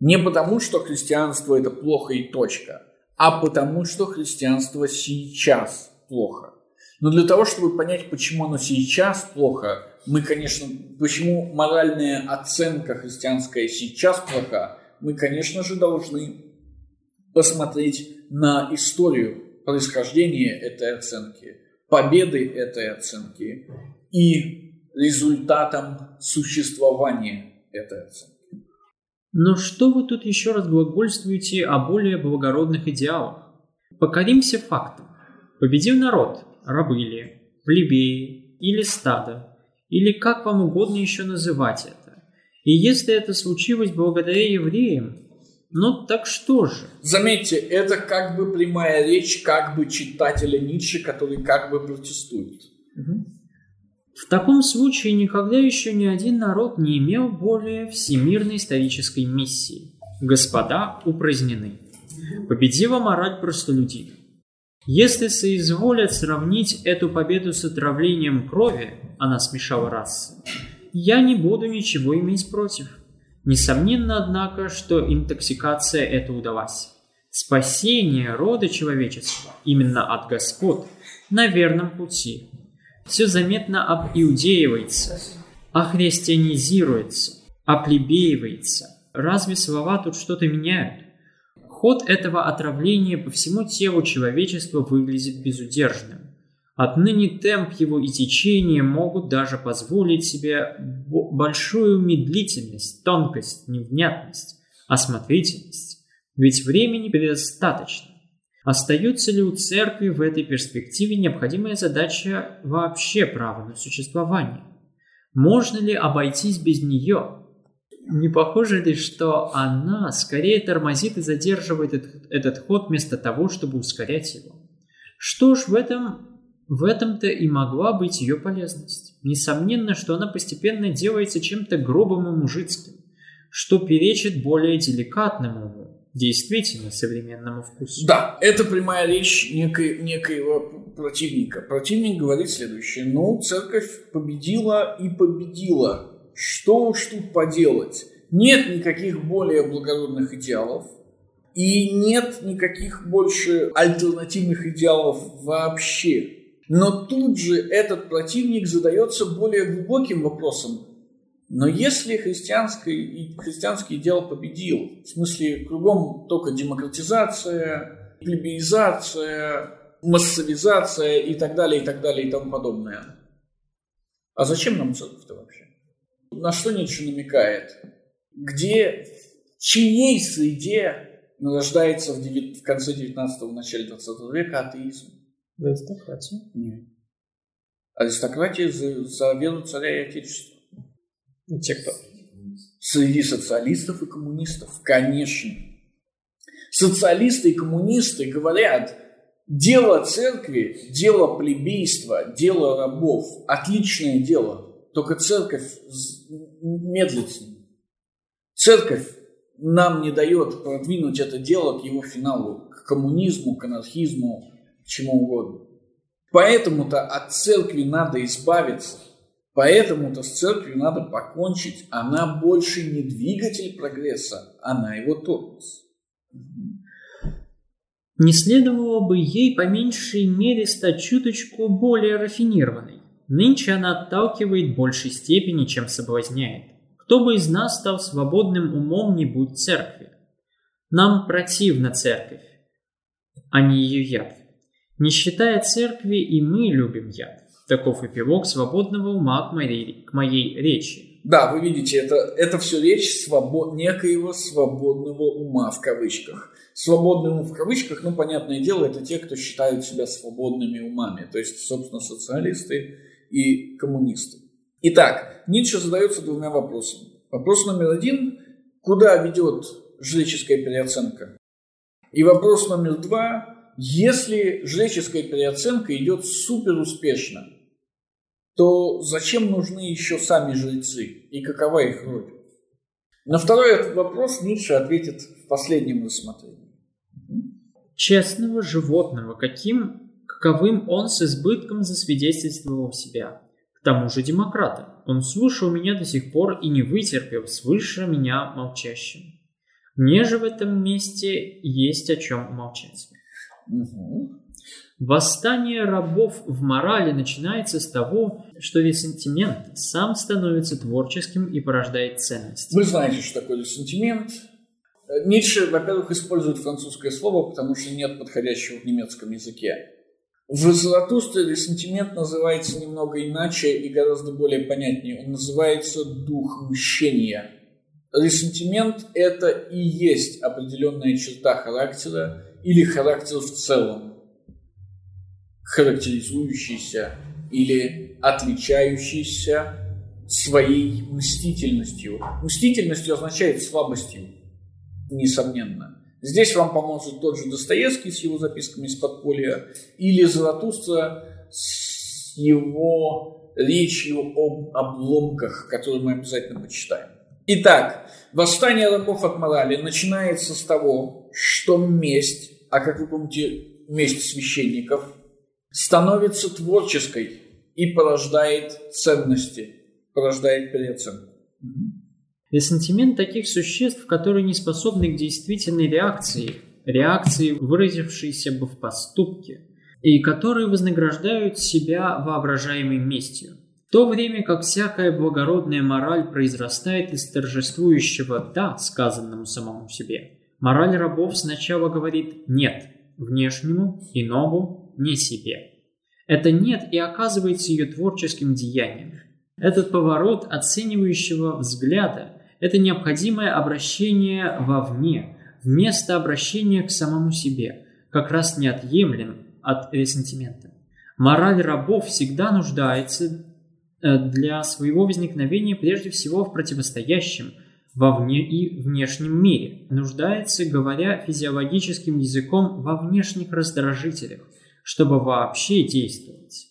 Не потому, что христианство это плохо и точка, а потому, что христианство сейчас плохо. Но для того, чтобы понять, почему оно сейчас плохо, мы, конечно, почему моральная оценка христианская сейчас плоха, мы, конечно же, должны посмотреть на историю происхождения этой оценки, победы этой оценки и результатом существования этой оценки. Но что вы тут еще раз глагольствуете о более благородных идеалах? Покоримся фактам. Победил народ, рабы ли, плебеи или стадо, или как вам угодно еще называть это. И если это случилось благодаря евреям, ну так что же? Заметьте, это как бы прямая речь как бы читателя Ницше, который как бы протестует. Угу. В таком случае никогда еще ни один народ не имел более всемирной исторической миссии. Господа упразднены. Победила мораль простолюдина. Если соизволят сравнить эту победу с отравлением крови, она смешала расы, я не буду ничего иметь против. Несомненно, однако, что интоксикация это удалась. Спасение рода человечества именно от господ на верном пути – все заметно обиудеивается, охристианизируется, оплебеивается. Разве слова тут что-то меняют? Ход этого отравления по всему телу человечества выглядит безудержным. Отныне темп его и течение могут даже позволить себе большую медлительность, тонкость, невнятность, осмотрительность. Ведь времени предостаточно. Остается ли у церкви в этой перспективе необходимая задача вообще права на существование? Можно ли обойтись без нее? Не похоже ли, что она скорее тормозит и задерживает этот, ход вместо того, чтобы ускорять его? Что ж, в этом в этом-то и могла быть ее полезность. Несомненно, что она постепенно делается чем-то грубым и мужицким, что перечит более деликатному действительно современному вкусу. Да, это прямая речь некой, некоего противника. Противник говорит следующее. Ну, церковь победила и победила. Что уж тут поделать? Нет никаких более благородных идеалов. И нет никаких больше альтернативных идеалов вообще. Но тут же этот противник задается более глубоким вопросом. Но если христианский, христианский идеал победил, в смысле кругом только демократизация, плебеизация, массовизация и так далее, и так далее, и тому подобное, а зачем нам церковь-то вообще? на что Ницше намекает? Где, в чьей среде рождается в, 9, в конце 19-го, начале 20 века атеизм? В аристократии? Нет. Аристократия за, за веру царя и отечества. Ну, те, кто? Среди социалистов и коммунистов, конечно. Социалисты и коммунисты говорят, дело церкви, дело плебейства, дело рабов, отличное дело. Только церковь медлит. Церковь нам не дает продвинуть это дело к его финалу, к коммунизму, к анархизму, к чему угодно. Поэтому-то от церкви надо избавиться. Поэтому-то с церковью надо покончить. Она больше не двигатель прогресса, она его тормоз. Не следовало бы ей по меньшей мере стать чуточку более рафинированной. Нынче она отталкивает в большей степени, чем соблазняет. Кто бы из нас стал свободным умом, не будь церкви. Нам противна церковь, а не ее яд. Не считая церкви, и мы любим яд. Таков эпилог свободного ума к моей, к моей речи. Да, вы видите, это, это все речь свобод, некоего свободного ума в кавычках. Свободный ум в кавычках, ну, понятное дело, это те, кто считают себя свободными умами, то есть, собственно, социалисты и коммунисты. Итак, Ницше задается двумя вопросами. Вопрос номер один – куда ведет жреческая переоценка? И вопрос номер два если жреческая переоценка идет супер успешно, то зачем нужны еще сами жрецы и какова их роль? На второй вопрос Ницше ответит в последнем рассмотрении. Честного животного, каким, каковым он с избытком засвидетельствовал себя. К тому же демократа. Он слушал меня до сих пор и не вытерпел свыше меня молчащим. Мне же в этом месте есть о чем молчать. Угу. Восстание рабов в морали начинается с того, что ресентимент сам становится творческим и порождает ценности. Вы знаете, что такое ресентимент. Ницше, во-первых, использует французское слово, потому что нет подходящего в немецком языке. В Заратустре ресентимент называется немного иначе и гораздо более понятнее. Он называется дух мщения. Ресентимент – это и есть определенная черта характера, или характер в целом, характеризующийся или отличающийся своей мстительностью. Мстительностью означает слабостью, несомненно. Здесь вам поможет тот же Достоевский с его записками из подполья или Заратустра с его речью об обломках, которые мы обязательно почитаем. Итак, восстание рабов от морали начинается с того, что месть, а как вы помните, месть священников, становится творческой и порождает ценности, порождает переоценку. Ресентимент таких существ, которые не способны к действительной реакции, реакции, выразившейся бы в поступке, и которые вознаграждают себя воображаемой местью. В то время как всякая благородная мораль произрастает из торжествующего «да» сказанному самому себе, мораль рабов сначала говорит «нет» внешнему, иному, не себе. Это «нет» и оказывается ее творческим деянием. Этот поворот оценивающего взгляда – это необходимое обращение вовне, вместо обращения к самому себе, как раз неотъемлем от ресентимента. Мораль рабов всегда нуждается Э, для своего возникновения прежде всего в противостоящем вовне и внешнем мире, нуждается, говоря физиологическим языком, во внешних раздражителях, чтобы вообще действовать.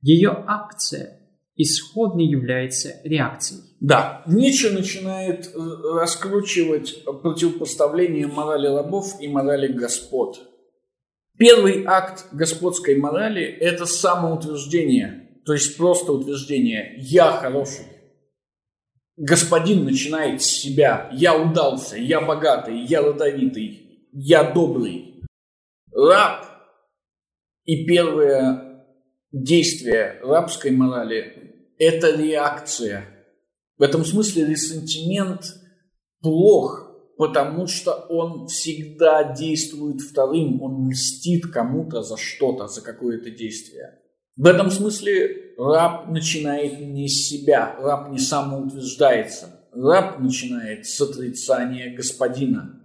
Ее акция исходно является реакцией. Да, Ницше начинает э, раскручивать противопоставление морали рабов и морали господ. Первый акт господской морали – это самоутверждение – то есть просто утверждение «я хороший». Господин начинает с себя «я удался», «я богатый», «я родовитый», «я добрый». Раб и первое действие рабской морали – это реакция. В этом смысле ресентимент плох, потому что он всегда действует вторым, он мстит кому-то за что-то, за какое-то действие. В этом смысле раб начинает не с себя, раб не самоутверждается, раб начинает с отрицания господина.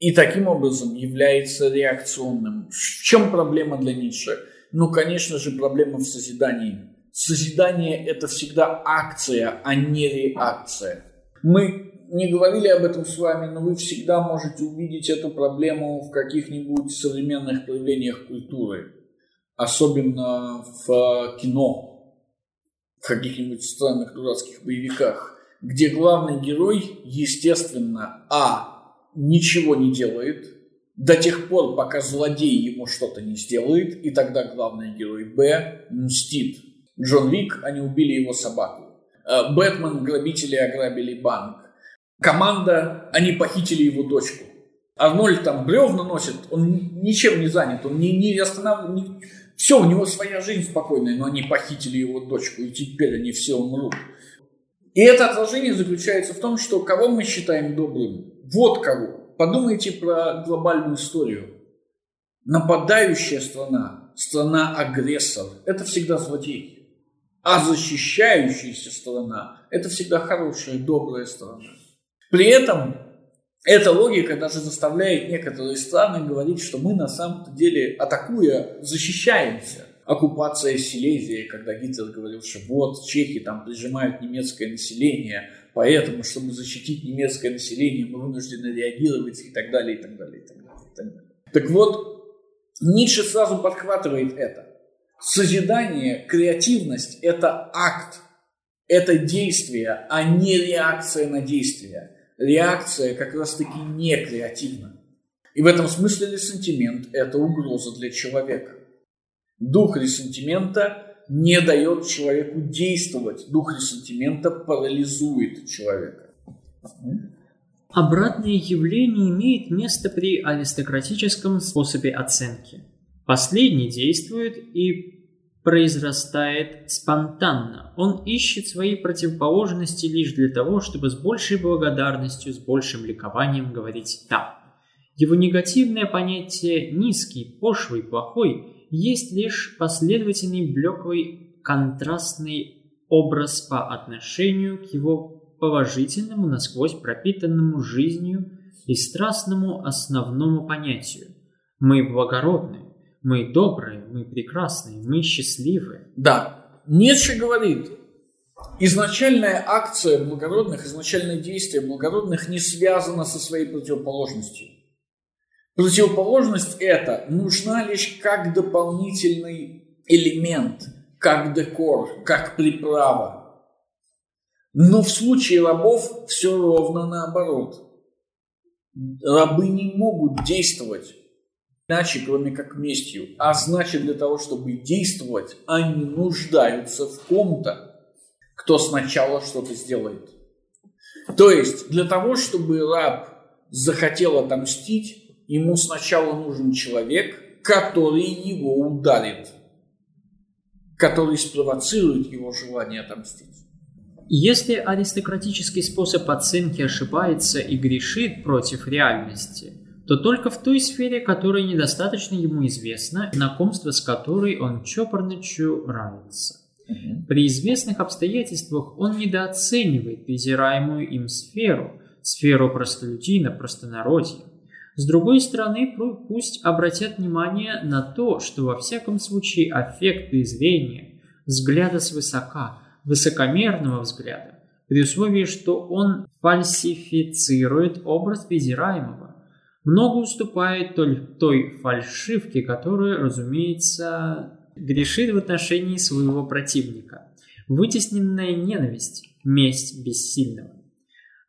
И таким образом является реакционным. В чем проблема для Ницше? Ну, конечно же, проблема в созидании. Созидание – это всегда акция, а не реакция. Мы не говорили об этом с вами, но вы всегда можете увидеть эту проблему в каких-нибудь современных проявлениях культуры. Особенно в кино, в каких-нибудь странных дурацких боевиках, где главный герой, естественно, а, ничего не делает, до тех пор, пока злодей ему что-то не сделает, и тогда главный герой Б мстит. Джон Вик, они убили его собаку. Э, Бэтмен, грабители ограбили банк. Команда, они похитили его дочку. Арнольд там бревна носит, он ничем не занят, он не, не останавливает, все, у него своя жизнь спокойная, но они похитили его дочку, и теперь они все умрут. И это отражение заключается в том, что кого мы считаем добрым? Вот кого. Подумайте про глобальную историю. Нападающая страна, страна-агрессор – это всегда злодей. А защищающаяся страна – это всегда хорошая, добрая страна. При этом эта логика даже заставляет некоторые страны говорить, что мы на самом деле, атакуя, защищаемся. Оккупация Силезии, когда Гитлер говорил, что вот чехи там прижимают немецкое население, Поэтому, чтобы защитить немецкое население, мы вынуждены реагировать и так далее, и так далее, и так далее. И так, далее. так вот, Ницше сразу подхватывает это. Созидание, креативность – это акт, это действие, а не реакция на действие. Реакция как раз-таки не креативна. И в этом смысле ресентимент – это угроза для человека. Дух ресентимента не дает человеку действовать. Дух ресентимента парализует человека. Обратное явление имеет место при аристократическом способе оценки. Последний действует и произрастает спонтанно. Он ищет свои противоположности лишь для того, чтобы с большей благодарностью, с большим ликованием говорить «да». Его негативное понятие «низкий», «пошлый», «плохой» есть лишь последовательный блеклый контрастный образ по отношению к его положительному, насквозь пропитанному жизнью и страстному основному понятию. Мы благородны, мы добрые, мы прекрасные, мы счастливы. Да, Ницше говорит, изначальная акция благородных, изначальное действие благородных не связано со своей противоположностью. Противоположность эта нужна лишь как дополнительный элемент, как декор, как приправа. Но в случае рабов все ровно наоборот. Рабы не могут действовать иначе, кроме как местью. А значит, для того, чтобы действовать, они нуждаются в ком-то, кто сначала что-то сделает. То есть, для того, чтобы раб захотел отомстить, ему сначала нужен человек, который его ударит, который спровоцирует его желание отомстить. Если аристократический способ оценки ошибается и грешит против реальности, то только в той сфере, которая недостаточно ему известна, знакомство с которой он чопорно чурается. При известных обстоятельствах он недооценивает презираемую им сферу, сферу простолюдина, простонародья. С другой стороны, пусть обратят внимание на то, что во всяком случае аффект презрения, взгляда свысока, высокомерного взгляда, при условии, что он фальсифицирует образ презираемого, много уступает той фальшивке, которая, разумеется, грешит в отношении своего противника. Вытесненная ненависть, месть бессильного.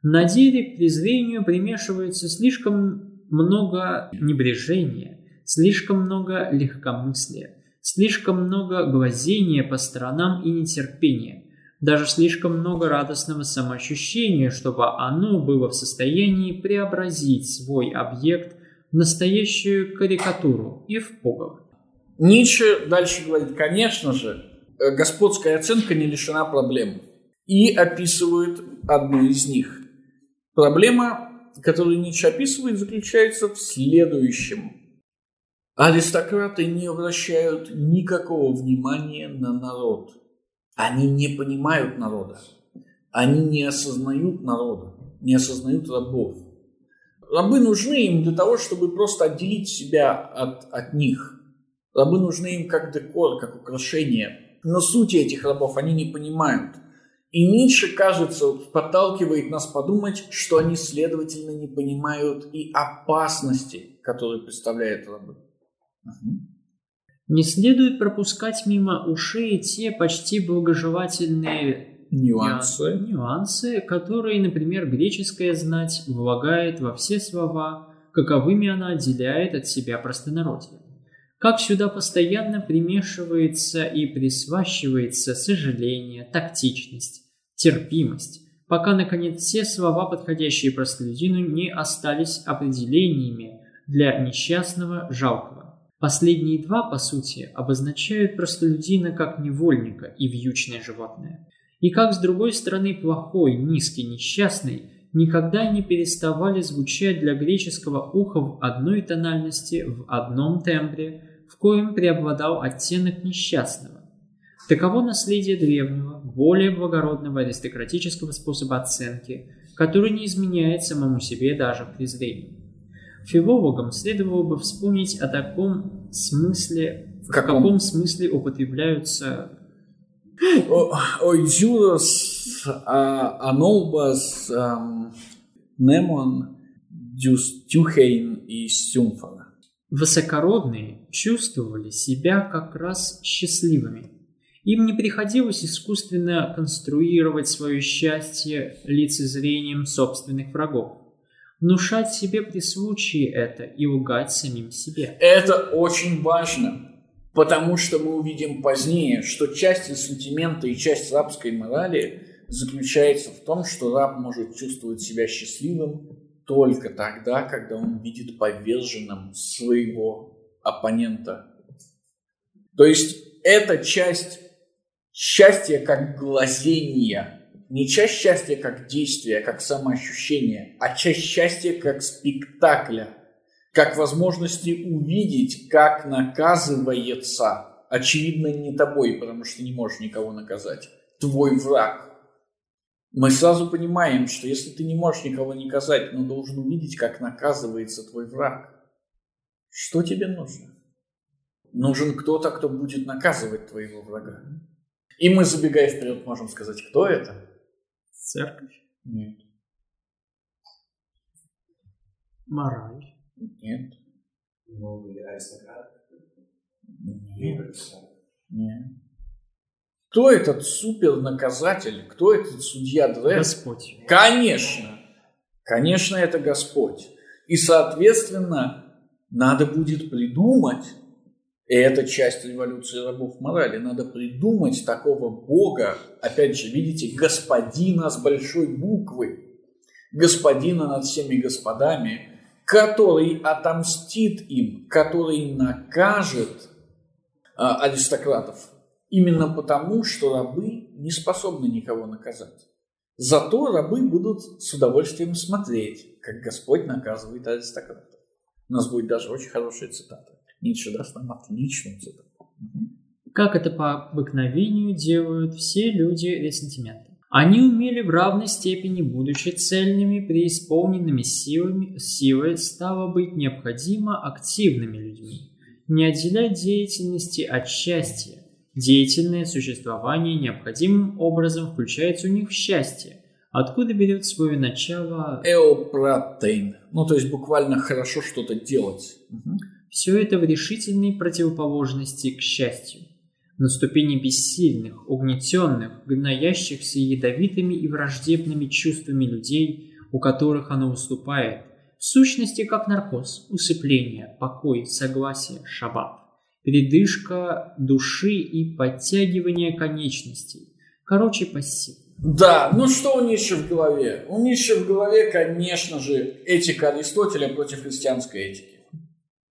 На деле к презрению примешивается слишком много небрежения, слишком много легкомыслия, слишком много глазения по сторонам и нетерпения, даже слишком много радостного самоощущения, чтобы оно было в состоянии преобразить свой объект в настоящую карикатуру и в пугало. Ницше дальше говорит, конечно же, э, господская оценка не лишена проблем. И описывает одну из них. Проблема который Ницше описывает, заключается в следующем. Аристократы не обращают никакого внимания на народ. Они не понимают народа. Они не осознают народа, не осознают рабов. Рабы нужны им для того, чтобы просто отделить себя от, от них. Рабы нужны им как декор, как украшение. Но сути этих рабов они не понимают. И Ницше, кажется, подталкивает нас подумать, что они, следовательно, не понимают и опасности, которые представляют рабы. Угу. Не следует пропускать мимо ушей те почти благожелательные нюансы. нюансы, которые, например, греческая знать влагает во все слова, каковыми она отделяет от себя простонародье. Как сюда постоянно примешивается и присващивается сожаление, тактичность, терпимость, пока, наконец, все слова, подходящие простолюдину, не остались определениями для несчастного, жалкого. Последние два, по сути, обозначают простолюдина как невольника и вьючное животное. И как, с другой стороны, плохой, низкий, несчастный никогда не переставали звучать для греческого уха в одной тональности, в одном тембре, в коем преобладал оттенок несчастного. Таково наследие древнего, более благородного аристократического способа оценки, который не изменяет самому себе даже в презрении. Филологам следовало бы вспомнить о таком смысле, в каком, каком смысле употребляются Ойдзюрос, Анолбас, Немон, Дюхейн и Сюмфора. Высокородные чувствовали себя как раз счастливыми. Им не приходилось искусственно конструировать свое счастье лицезрением собственных врагов внушать себе при случае это и лгать самим себе. Это очень важно, потому что мы увидим позднее, что часть сантимента и часть рабской морали заключается в том, что раб может чувствовать себя счастливым только тогда, когда он видит поверженным своего оппонента. То есть это часть счастья как глазения – не часть счастья как действие, как самоощущение, а часть счастья как спектакля, как возможности увидеть, как наказывается, очевидно, не тобой, потому что не можешь никого наказать, твой враг. Мы сразу понимаем, что если ты не можешь никого наказать, но должен увидеть, как наказывается твой враг, что тебе нужно? Нужен кто-то, кто будет наказывать твоего врага. И мы, забегая вперед, можем сказать, кто это? Церковь? Нет. Мораль? Нет. Новый аристократ? Нет. Нет. Кто этот супернаказатель? Кто этот судья Дред? Господь. Конечно. Конечно, это Господь. И, соответственно, надо будет придумать, и это часть революции рабов морали. Надо придумать такого Бога, опять же, видите, господина с большой буквы, господина над всеми господами, который отомстит им, который накажет а, аристократов. Именно потому, что рабы не способны никого наказать. Зато рабы будут с удовольствием смотреть, как Господь наказывает аристократов. У нас будет даже очень хорошая цитата. Ницше даст нам отличную цитату. Как это по обыкновению делают все люди ресентимента. Они умели в равной степени, будучи цельными, преисполненными силами, силой, стало быть необходимо активными людьми. Не отделять деятельности от счастья. Деятельное существование необходимым образом включается у них в счастье. Откуда берет свое начало... Эопротейн. Ну, то есть буквально хорошо что-то делать. Угу. Все это в решительной противоположности к счастью. На ступени бессильных, угнетенных, гноящихся ядовитыми и враждебными чувствами людей, у которых оно уступает, в сущности как наркоз, усыпление, покой, согласие, шаббат, передышка души и подтягивание конечностей. Короче, пассив. Да, ну что у Ницше в голове? У Ницше в голове, конечно же, этика Аристотеля против христианской этики.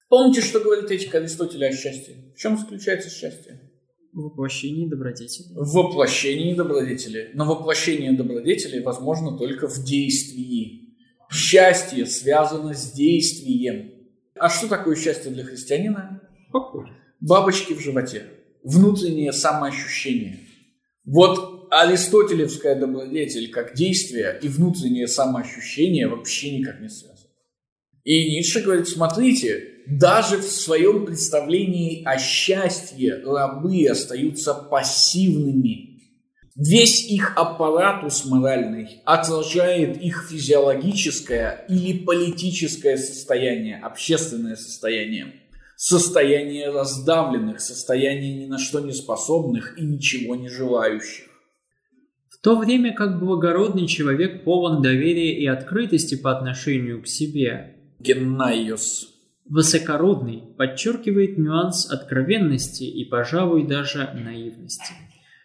Помните, что говорит этика Аристотеля о счастье? В чем заключается счастье? В воплощении добродетели. В воплощении добродетели. Но воплощение добродетели возможно только в действии. Счастье связано с действием. А что такое счастье для христианина? Покой. Бабочки в животе. Внутреннее самоощущение. Вот аристотелевская добродетель как действие и внутреннее самоощущение вообще никак не связаны. И Ницше говорит, смотрите, даже в своем представлении о счастье рабы остаются пассивными. Весь их аппаратус моральный отражает их физиологическое или политическое состояние, общественное состояние, состояние раздавленных, состояние ни на что не способных и ничего не желающих. В то время как благородный человек полон доверия и открытости по отношению к себе, Геннайос. Высокородный подчеркивает нюанс откровенности и, пожалуй, даже наивности.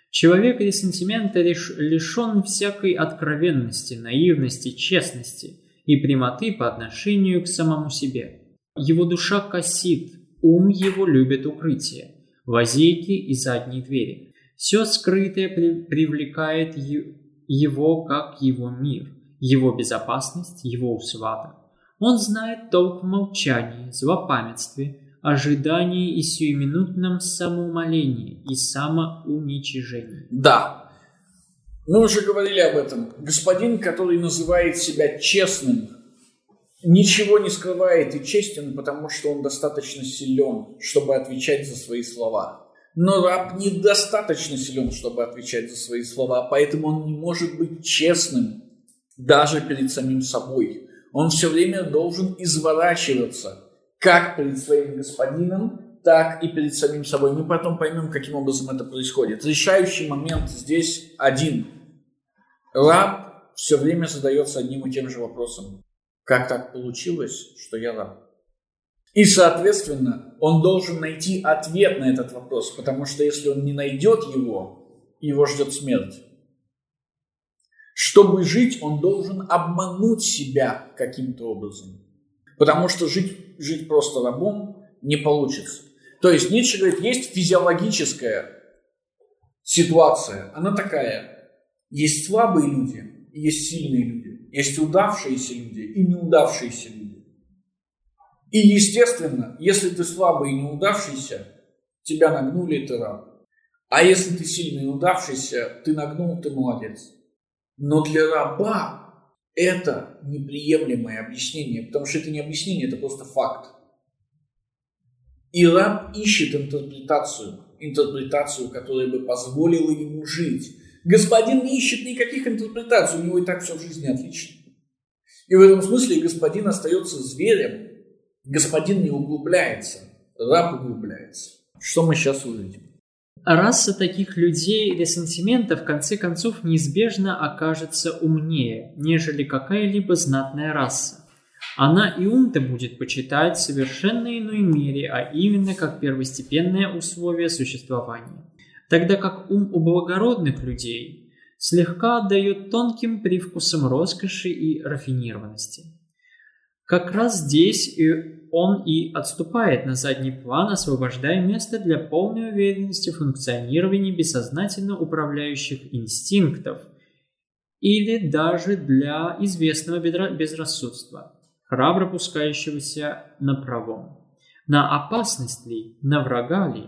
Человек ресентимента лишен всякой откровенности, наивности, честности и прямоты по отношению к самому себе. Его душа косит, ум его любит укрытие, лазейки и задние двери. Все скрытое при привлекает его как его мир, его безопасность, его усвата. Он знает толк в молчании, злопамятстве, ожидании и сиюминутном самоумолении и самоуничижении. Да, мы уже говорили об этом. Господин, который называет себя честным, ничего не скрывает и честен, потому что он достаточно силен, чтобы отвечать за свои слова. Но раб недостаточно силен, чтобы отвечать за свои слова, поэтому он не может быть честным даже перед самим собой. Он все время должен изворачиваться как перед своим господином, так и перед самим собой. Мы потом поймем, каким образом это происходит. Решающий момент здесь один. Раб все время задается одним и тем же вопросом. Как так получилось, что я раб? И, соответственно, он должен найти ответ на этот вопрос, потому что если он не найдет его, его ждет смерть. Чтобы жить, он должен обмануть себя каким-то образом. Потому что жить, жить просто рабом не получится. То есть Ницше говорит, есть физиологическая ситуация. Она такая. Есть слабые люди, есть сильные люди. Есть удавшиеся люди и неудавшиеся люди. И, естественно, если ты слабый и неудавшийся, тебя нагнули, ты раб. А если ты сильный и удавшийся, ты нагнул, ты молодец. Но для раба это неприемлемое объяснение, потому что это не объяснение, это просто факт. И раб ищет интерпретацию, интерпретацию, которая бы позволила ему жить. Господин не ищет никаких интерпретаций, у него и так все в жизни отлично. И в этом смысле господин остается зверем, господин не углубляется, раб углубляется. Что мы сейчас увидим? Раса таких людей ресентимента в конце концов неизбежно окажется умнее, нежели какая-либо знатная раса. Она и ум-то будет почитать в совершенно иной мере, а именно как первостепенное условие существования. Тогда как ум у благородных людей слегка отдает тонким привкусом роскоши и рафинированности. Как раз здесь и он и отступает на задний план, освобождая место для полной уверенности в функционировании бессознательно управляющих инстинктов или даже для известного безрассудства, храбро пускающегося на правом. На опасность ли, на врага ли,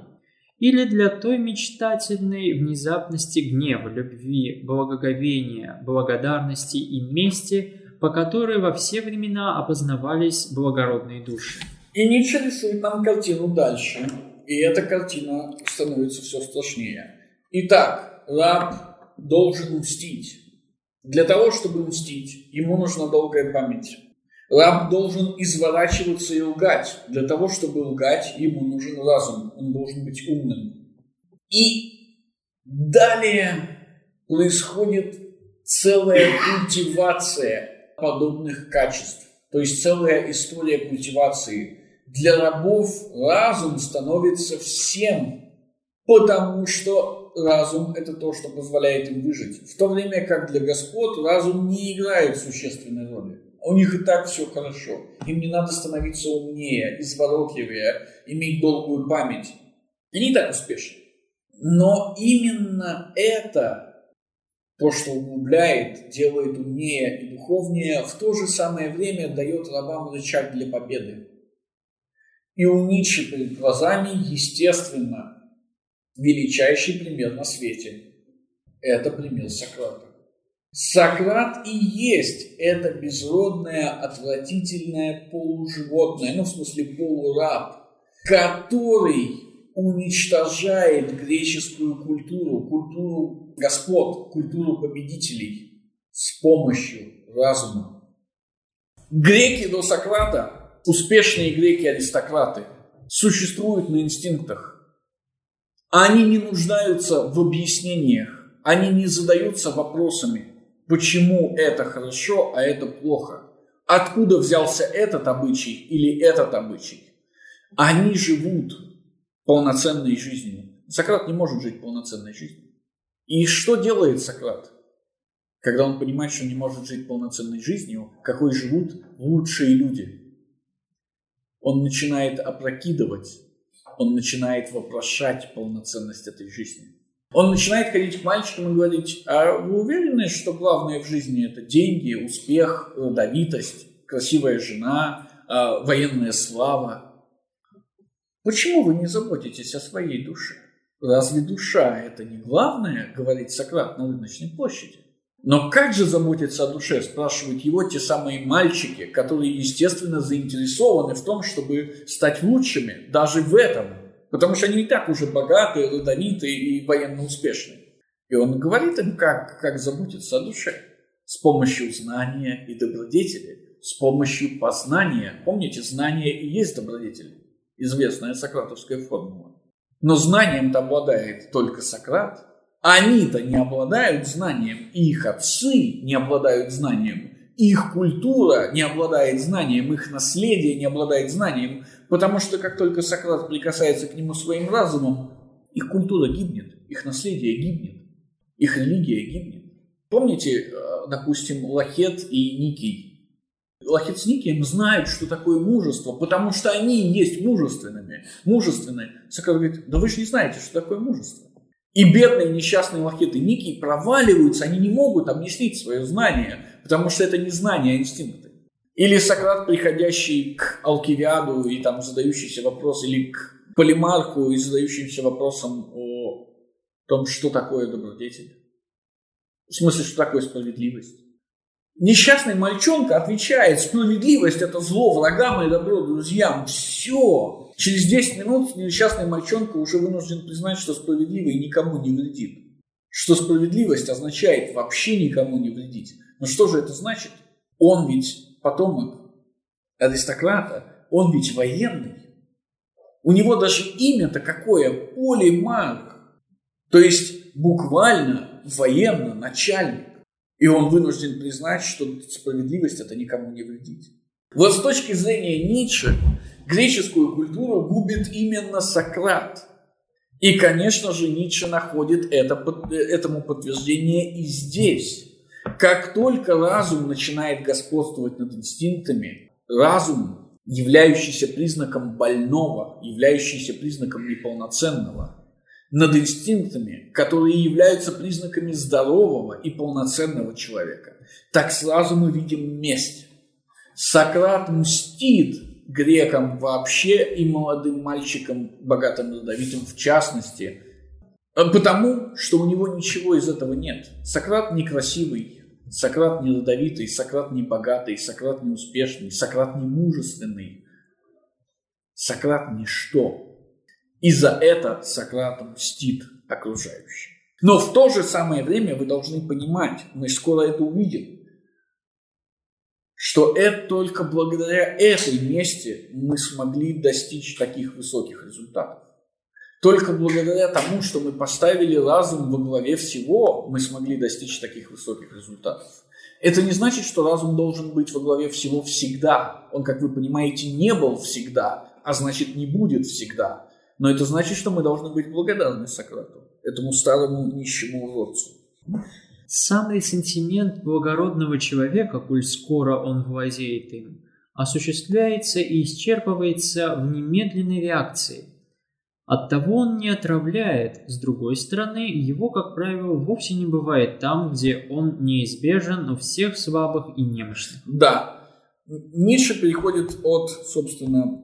или для той мечтательной внезапности гнева, любви, благоговения, благодарности и мести, по которой во все времена опознавались благородные души. И Ницше рисует нам картину дальше, и эта картина становится все страшнее. Итак, раб должен мстить. Для того, чтобы мстить, ему нужна долгая память. Раб должен изворачиваться и лгать. Для того, чтобы лгать, ему нужен разум. Он должен быть умным. И далее происходит целая культивация подобных качеств. То есть целая история культивации. Для рабов разум становится всем, потому что разум – это то, что позволяет им выжить. В то время как для господ разум не играет существенной роли. У них и так все хорошо. Им не надо становиться умнее, изворотливее, иметь долгую память. Они так успешны. Но именно это то, что углубляет, делает умнее и духовнее, в то же самое время дает рабам рычаг для победы. И у Ницше перед глазами, естественно, величайший пример на свете. Это пример Сократа. Сократ и есть это безродное, отвратительное полуживотное, ну, в смысле полураб, который уничтожает греческую культуру, культуру господ, культуру победителей с помощью разума. Греки до Сократа, успешные греки-аристократы, существуют на инстинктах. Они не нуждаются в объяснениях, они не задаются вопросами, почему это хорошо, а это плохо. Откуда взялся этот обычай или этот обычай? Они живут полноценной жизнью. Сократ не может жить полноценной жизнью. И что делает Сократ? Когда он понимает, что не может жить полноценной жизнью, какой живут лучшие люди. Он начинает опрокидывать, он начинает вопрошать полноценность этой жизни. Он начинает ходить к мальчикам и говорить, а вы уверены, что главное в жизни это деньги, успех, родовитость, красивая жена, а, военная слава? Почему вы не заботитесь о своей душе? Разве душа это не главное, говорит Сократ на рыночной площади? Но как же заботиться о душе, спрашивают его те самые мальчики, которые, естественно, заинтересованы в том, чтобы стать лучшими, даже в этом, потому что они и так уже богатые, родовитые и военно успешные. И он говорит им, как, как заботиться о душе. С помощью знания и добродетели, с помощью познания. Помните, знание и есть добродетель. Известная сократовская формула. Но знанием-то обладает только Сократ. Они-то не обладают знанием, их отцы не обладают знанием, их культура не обладает знанием, их наследие не обладает знанием, потому что как только Сократ прикасается к нему своим разумом, их культура гибнет, их наследие гибнет, их религия гибнет. Помните, э, допустим, Лахет и Никий? Лахет с Никием знают, что такое мужество, потому что они есть мужественными. Мужественные. Сократ говорит, да вы же не знаете, что такое мужество. И бедные несчастные лахеты Ники проваливаются, они не могут объяснить свое знание, потому что это не знание, а инстинкты. Или Сократ, приходящий к Алкивиаду и там задающийся вопрос, или к Полимарху и задающимся вопросом о том, что такое добродетель. В смысле, что такое справедливость. Несчастный мальчонка отвечает, справедливость – это зло врагам и добро друзьям. Все. Через 10 минут несчастный мальчонка уже вынужден признать, что справедливый никому не вредит. Что справедливость означает вообще никому не вредить. Но что же это значит? Он ведь потомок аристократа, он ведь военный. У него даже имя-то какое? Полимарх. То есть буквально военно начальник. И он вынужден признать, что справедливость это никому не вредит. Вот с точки зрения Ницше, греческую культуру губит именно Сократ. И, конечно же, Ницше находит это, этому подтверждение и здесь. Как только разум начинает господствовать над инстинктами, разум, являющийся признаком больного, являющийся признаком неполноценного, над инстинктами, которые являются признаками здорового и полноценного человека, так сразу мы видим месть. Сократ мстит грекам вообще и молодым мальчикам, богатым родовитым в частности, потому что у него ничего из этого нет. Сократ некрасивый, Сократ не родовитый, Сократ не богатый, Сократ не успешный, Сократ не мужественный. Сократ ничто. И за это Сократ мстит окружающим. Но в то же самое время вы должны понимать, мы скоро это увидим, что это только благодаря этой мести мы смогли достичь таких высоких результатов. Только благодаря тому, что мы поставили разум во главе всего, мы смогли достичь таких высоких результатов. Это не значит, что разум должен быть во главе всего всегда. Он, как вы понимаете, не был всегда, а значит не будет всегда. Но это значит, что мы должны быть благодарны Сократу, этому старому нищему уродцу. Самый сентимент благородного человека, коль скоро он владеет им, осуществляется и исчерпывается в немедленной реакции. Оттого он не отравляет, с другой стороны, его, как правило, вовсе не бывает там, где он неизбежен у всех слабых и немощных. Да, Ницше переходит от, собственно,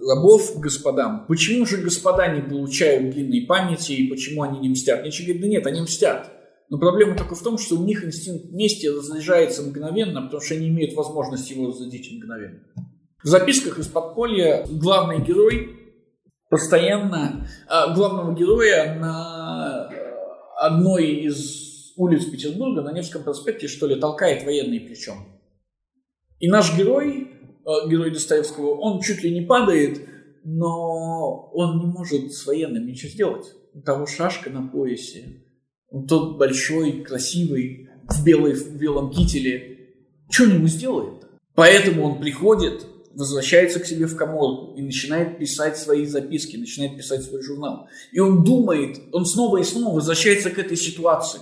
рабов к господам. Почему же господа не получают длинной памяти и почему они не мстят? Ницше говорит, да нет, они мстят. Но проблема только в том, что у них инстинкт мести разряжается мгновенно, потому что они имеют возможность его разрядить мгновенно. В записках из подполья главный герой постоянно, а, главного героя на одной из улиц Петербурга, на Невском проспекте, что ли, толкает военный плечом. И наш герой, а, герой Достоевского, он чуть ли не падает, но он не может с военным ничего сделать. У того шашка на поясе, он тот большой, красивый, в, белой, в белом кителе. Что он ему сделает? Поэтому он приходит, возвращается к себе в коморку и начинает писать свои записки, начинает писать свой журнал. И он думает, он снова и снова возвращается к этой ситуации,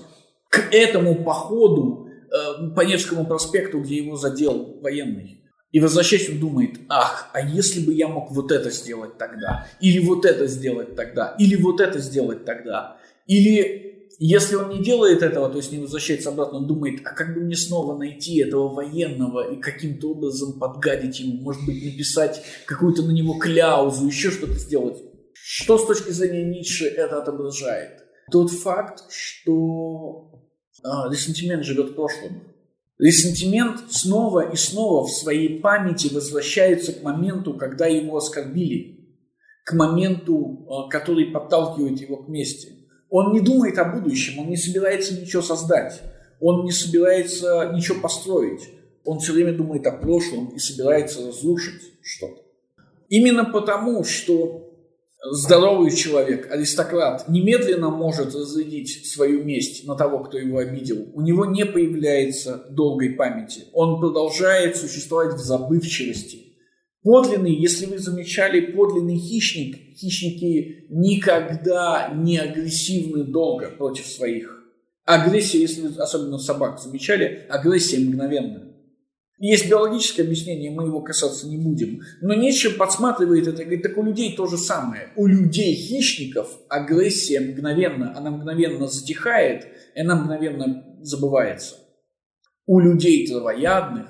к этому походу э, по Невскому проспекту, где его задел военный. И возвращаясь, он думает, ах, а если бы я мог вот это сделать тогда, или вот это сделать тогда, или вот это сделать тогда, или если он не делает этого, то есть не возвращается обратно, он думает, а как бы мне снова найти этого военного и каким-то образом подгадить ему, может быть, написать какую-то на него кляузу, еще что-то сделать. Что с точки зрения Ницше это отображает? Тот факт, что а, ресентимент живет в прошлом. Ресентимент снова и снова в своей памяти возвращается к моменту, когда его оскорбили, к моменту, а, который подталкивает его к мести. Он не думает о будущем, он не собирается ничего создать, он не собирается ничего построить. Он все время думает о прошлом и собирается разрушить что-то. Именно потому, что здоровый человек, аристократ, немедленно может разрядить свою месть на того, кто его обидел. У него не появляется долгой памяти. Он продолжает существовать в забывчивости. Подлинный, если вы замечали, подлинный хищник, хищники никогда не агрессивны долго против своих. Агрессия, если вы особенно собак замечали, агрессия мгновенная. Есть биологическое объяснение, мы его касаться не будем. Но Ницше подсматривает это и говорит, так у людей то же самое. У людей-хищников агрессия мгновенно, она мгновенно затихает, и она мгновенно забывается. У людей травоядных,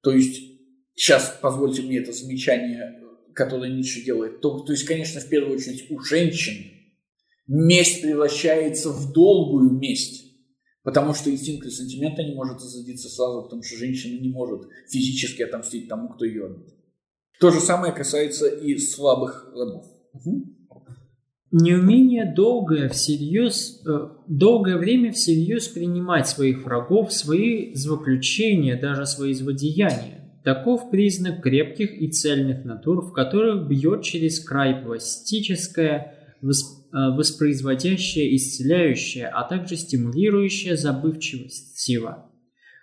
то есть сейчас позвольте мне это замечание, которое Ницше делает, то, то есть, конечно, в первую очередь у женщин месть превращается в долгую месть. Потому что инстинкт ресентимента не может разродиться сразу, потому что женщина не может физически отомстить тому, кто ее обидел. То же самое касается и слабых рабов. Неумение долгое, всерьез, э, долгое время всерьез принимать своих врагов, свои злоключения, даже свои злодеяния. Таков признак крепких и цельных натур, в которых бьет через край пластическое, э, воспроизводящее, исцеляющее, а также стимулирующее забывчивость сила.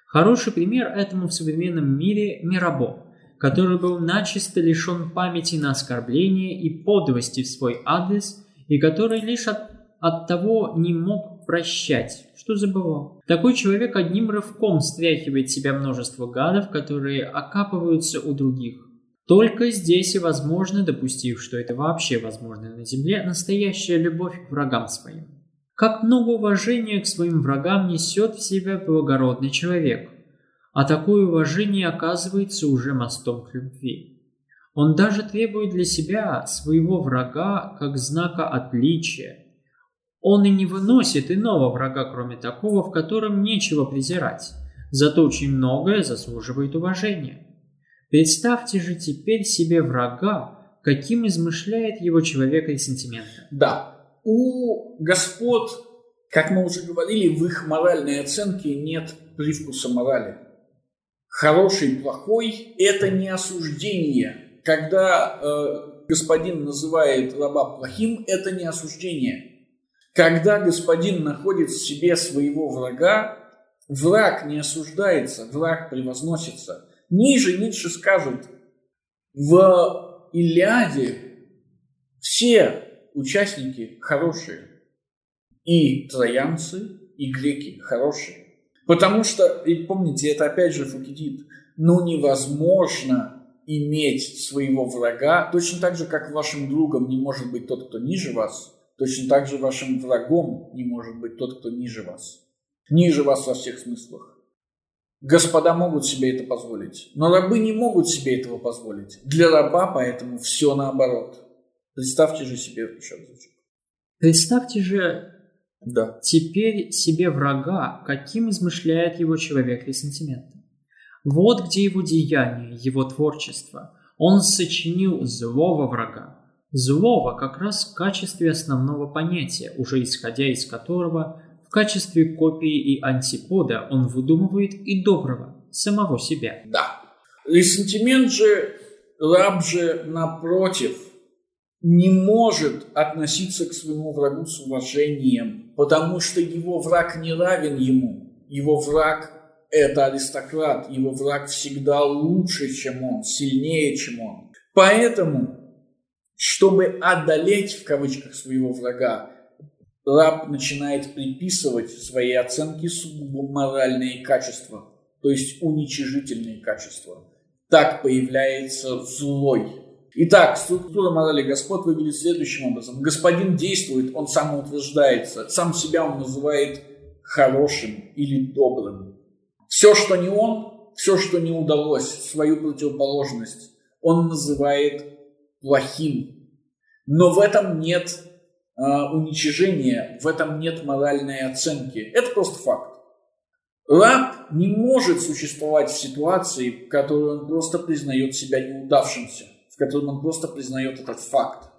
Хороший пример этому в современном мире Мирабо, который был начисто лишен памяти на оскорбление и подлости в свой адрес, и который лишь от, от того не мог прощать, что забывал. Такой человек одним рывком стряхивает себя множество гадов, которые окапываются у других. Только здесь и возможно, допустив, что это вообще возможно на земле, настоящая любовь к врагам своим. Как много уважения к своим врагам несет в себе благородный человек, а такое уважение оказывается уже мостом к любви. Он даже требует для себя своего врага как знака отличия – он и не выносит иного врага, кроме такого, в котором нечего презирать. Зато очень многое заслуживает уважения. Представьте же теперь себе врага, каким измышляет его человек ресентимента. Да, у господ, как мы уже говорили, в их моральной оценке нет привкуса морали. Хороший, плохой – это не осуждение. Когда э, господин называет раба плохим, это не осуждение – когда господин находит в себе своего врага, враг не осуждается, враг превозносится. Ниже Ницше скажет, в Илиаде все участники хорошие. И троянцы, и греки хорошие. Потому что, ведь помните, это опять же Фукидид, ну невозможно иметь своего врага, точно так же, как вашим другом не может быть тот, кто ниже вас – Точно так же вашим врагом не может быть тот, кто ниже вас. Ниже вас во всех смыслах. Господа могут себе это позволить, но рабы не могут себе этого позволить. Для раба поэтому все наоборот. Представьте же себе еще разочек. Представьте же Да. Теперь себе врага, каким измышляет его человек ресентиментом. Вот где его деяние, его творчество. Он сочинил злого врага. Злого как раз в качестве основного понятия, уже исходя из которого в качестве копии и антипода он выдумывает и доброго, самого себя. Да. Ресентимент же, раб же, напротив, не может относиться к своему врагу с уважением, потому что его враг не равен ему. Его враг – это аристократ, его враг всегда лучше, чем он, сильнее, чем он. Поэтому, чтобы одолеть, в кавычках, своего врага, раб начинает приписывать свои оценки сугубо моральные качества, то есть уничижительные качества. Так появляется злой Итак, структура морали господ выглядит следующим образом. Господин действует, он самоутверждается, сам себя он называет хорошим или добрым. Все, что не он, все, что не удалось, свою противоположность, он называет плохим. Но в этом нет э, уничижения, в этом нет моральной оценки. Это просто факт. Раб не может существовать в ситуации, в которой он просто признает себя неудавшимся в котором он просто признает этот факт.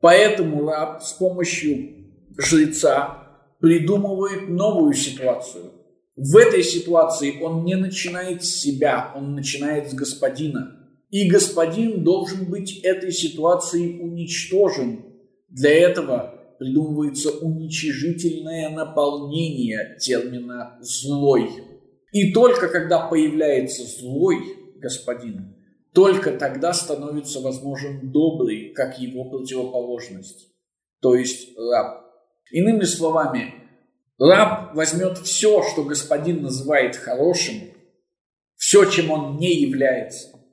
Поэтому раб с помощью жреца придумывает новую ситуацию. В этой ситуации он не начинает с себя, он начинает с господина. И господин должен быть этой ситуацией уничтожен. Для этого придумывается уничижительное наполнение термина «злой». И только когда появляется злой господин, только тогда становится возможен добрый, как его противоположность, то есть раб. Иными словами, раб возьмет все, что господин называет хорошим, все, чем он не является,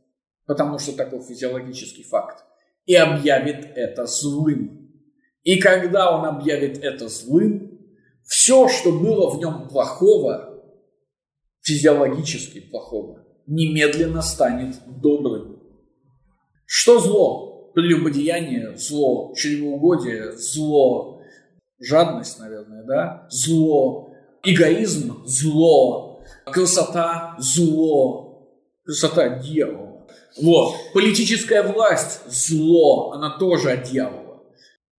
потому что такой физиологический факт, и объявит это злым. И когда он объявит это злым, все, что было в нем плохого, физиологически плохого, немедленно станет добрым. Что зло? Прелюбодеяние, зло, чревоугодие, зло, жадность, наверное, да, зло, эгоизм, зло, красота, зло, красота дьявола. Вот, политическая власть, зло, она тоже от дьявола.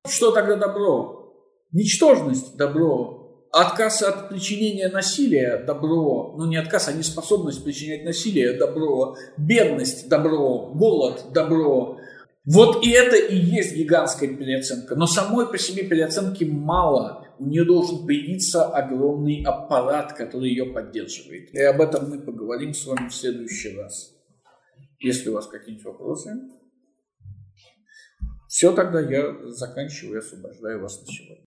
Что тогда добро? Ничтожность – добро, Отказ от причинения насилия – добро. Ну, не отказ, а неспособность причинять насилие – добро. Бедность – добро. Голод – добро. Вот и это и есть гигантская переоценка. Но самой по себе переоценки мало. У нее должен появиться огромный аппарат, который ее поддерживает. И об этом мы поговорим с вами в следующий раз. Если у вас какие-нибудь вопросы. Все, тогда я заканчиваю и освобождаю вас на сегодня.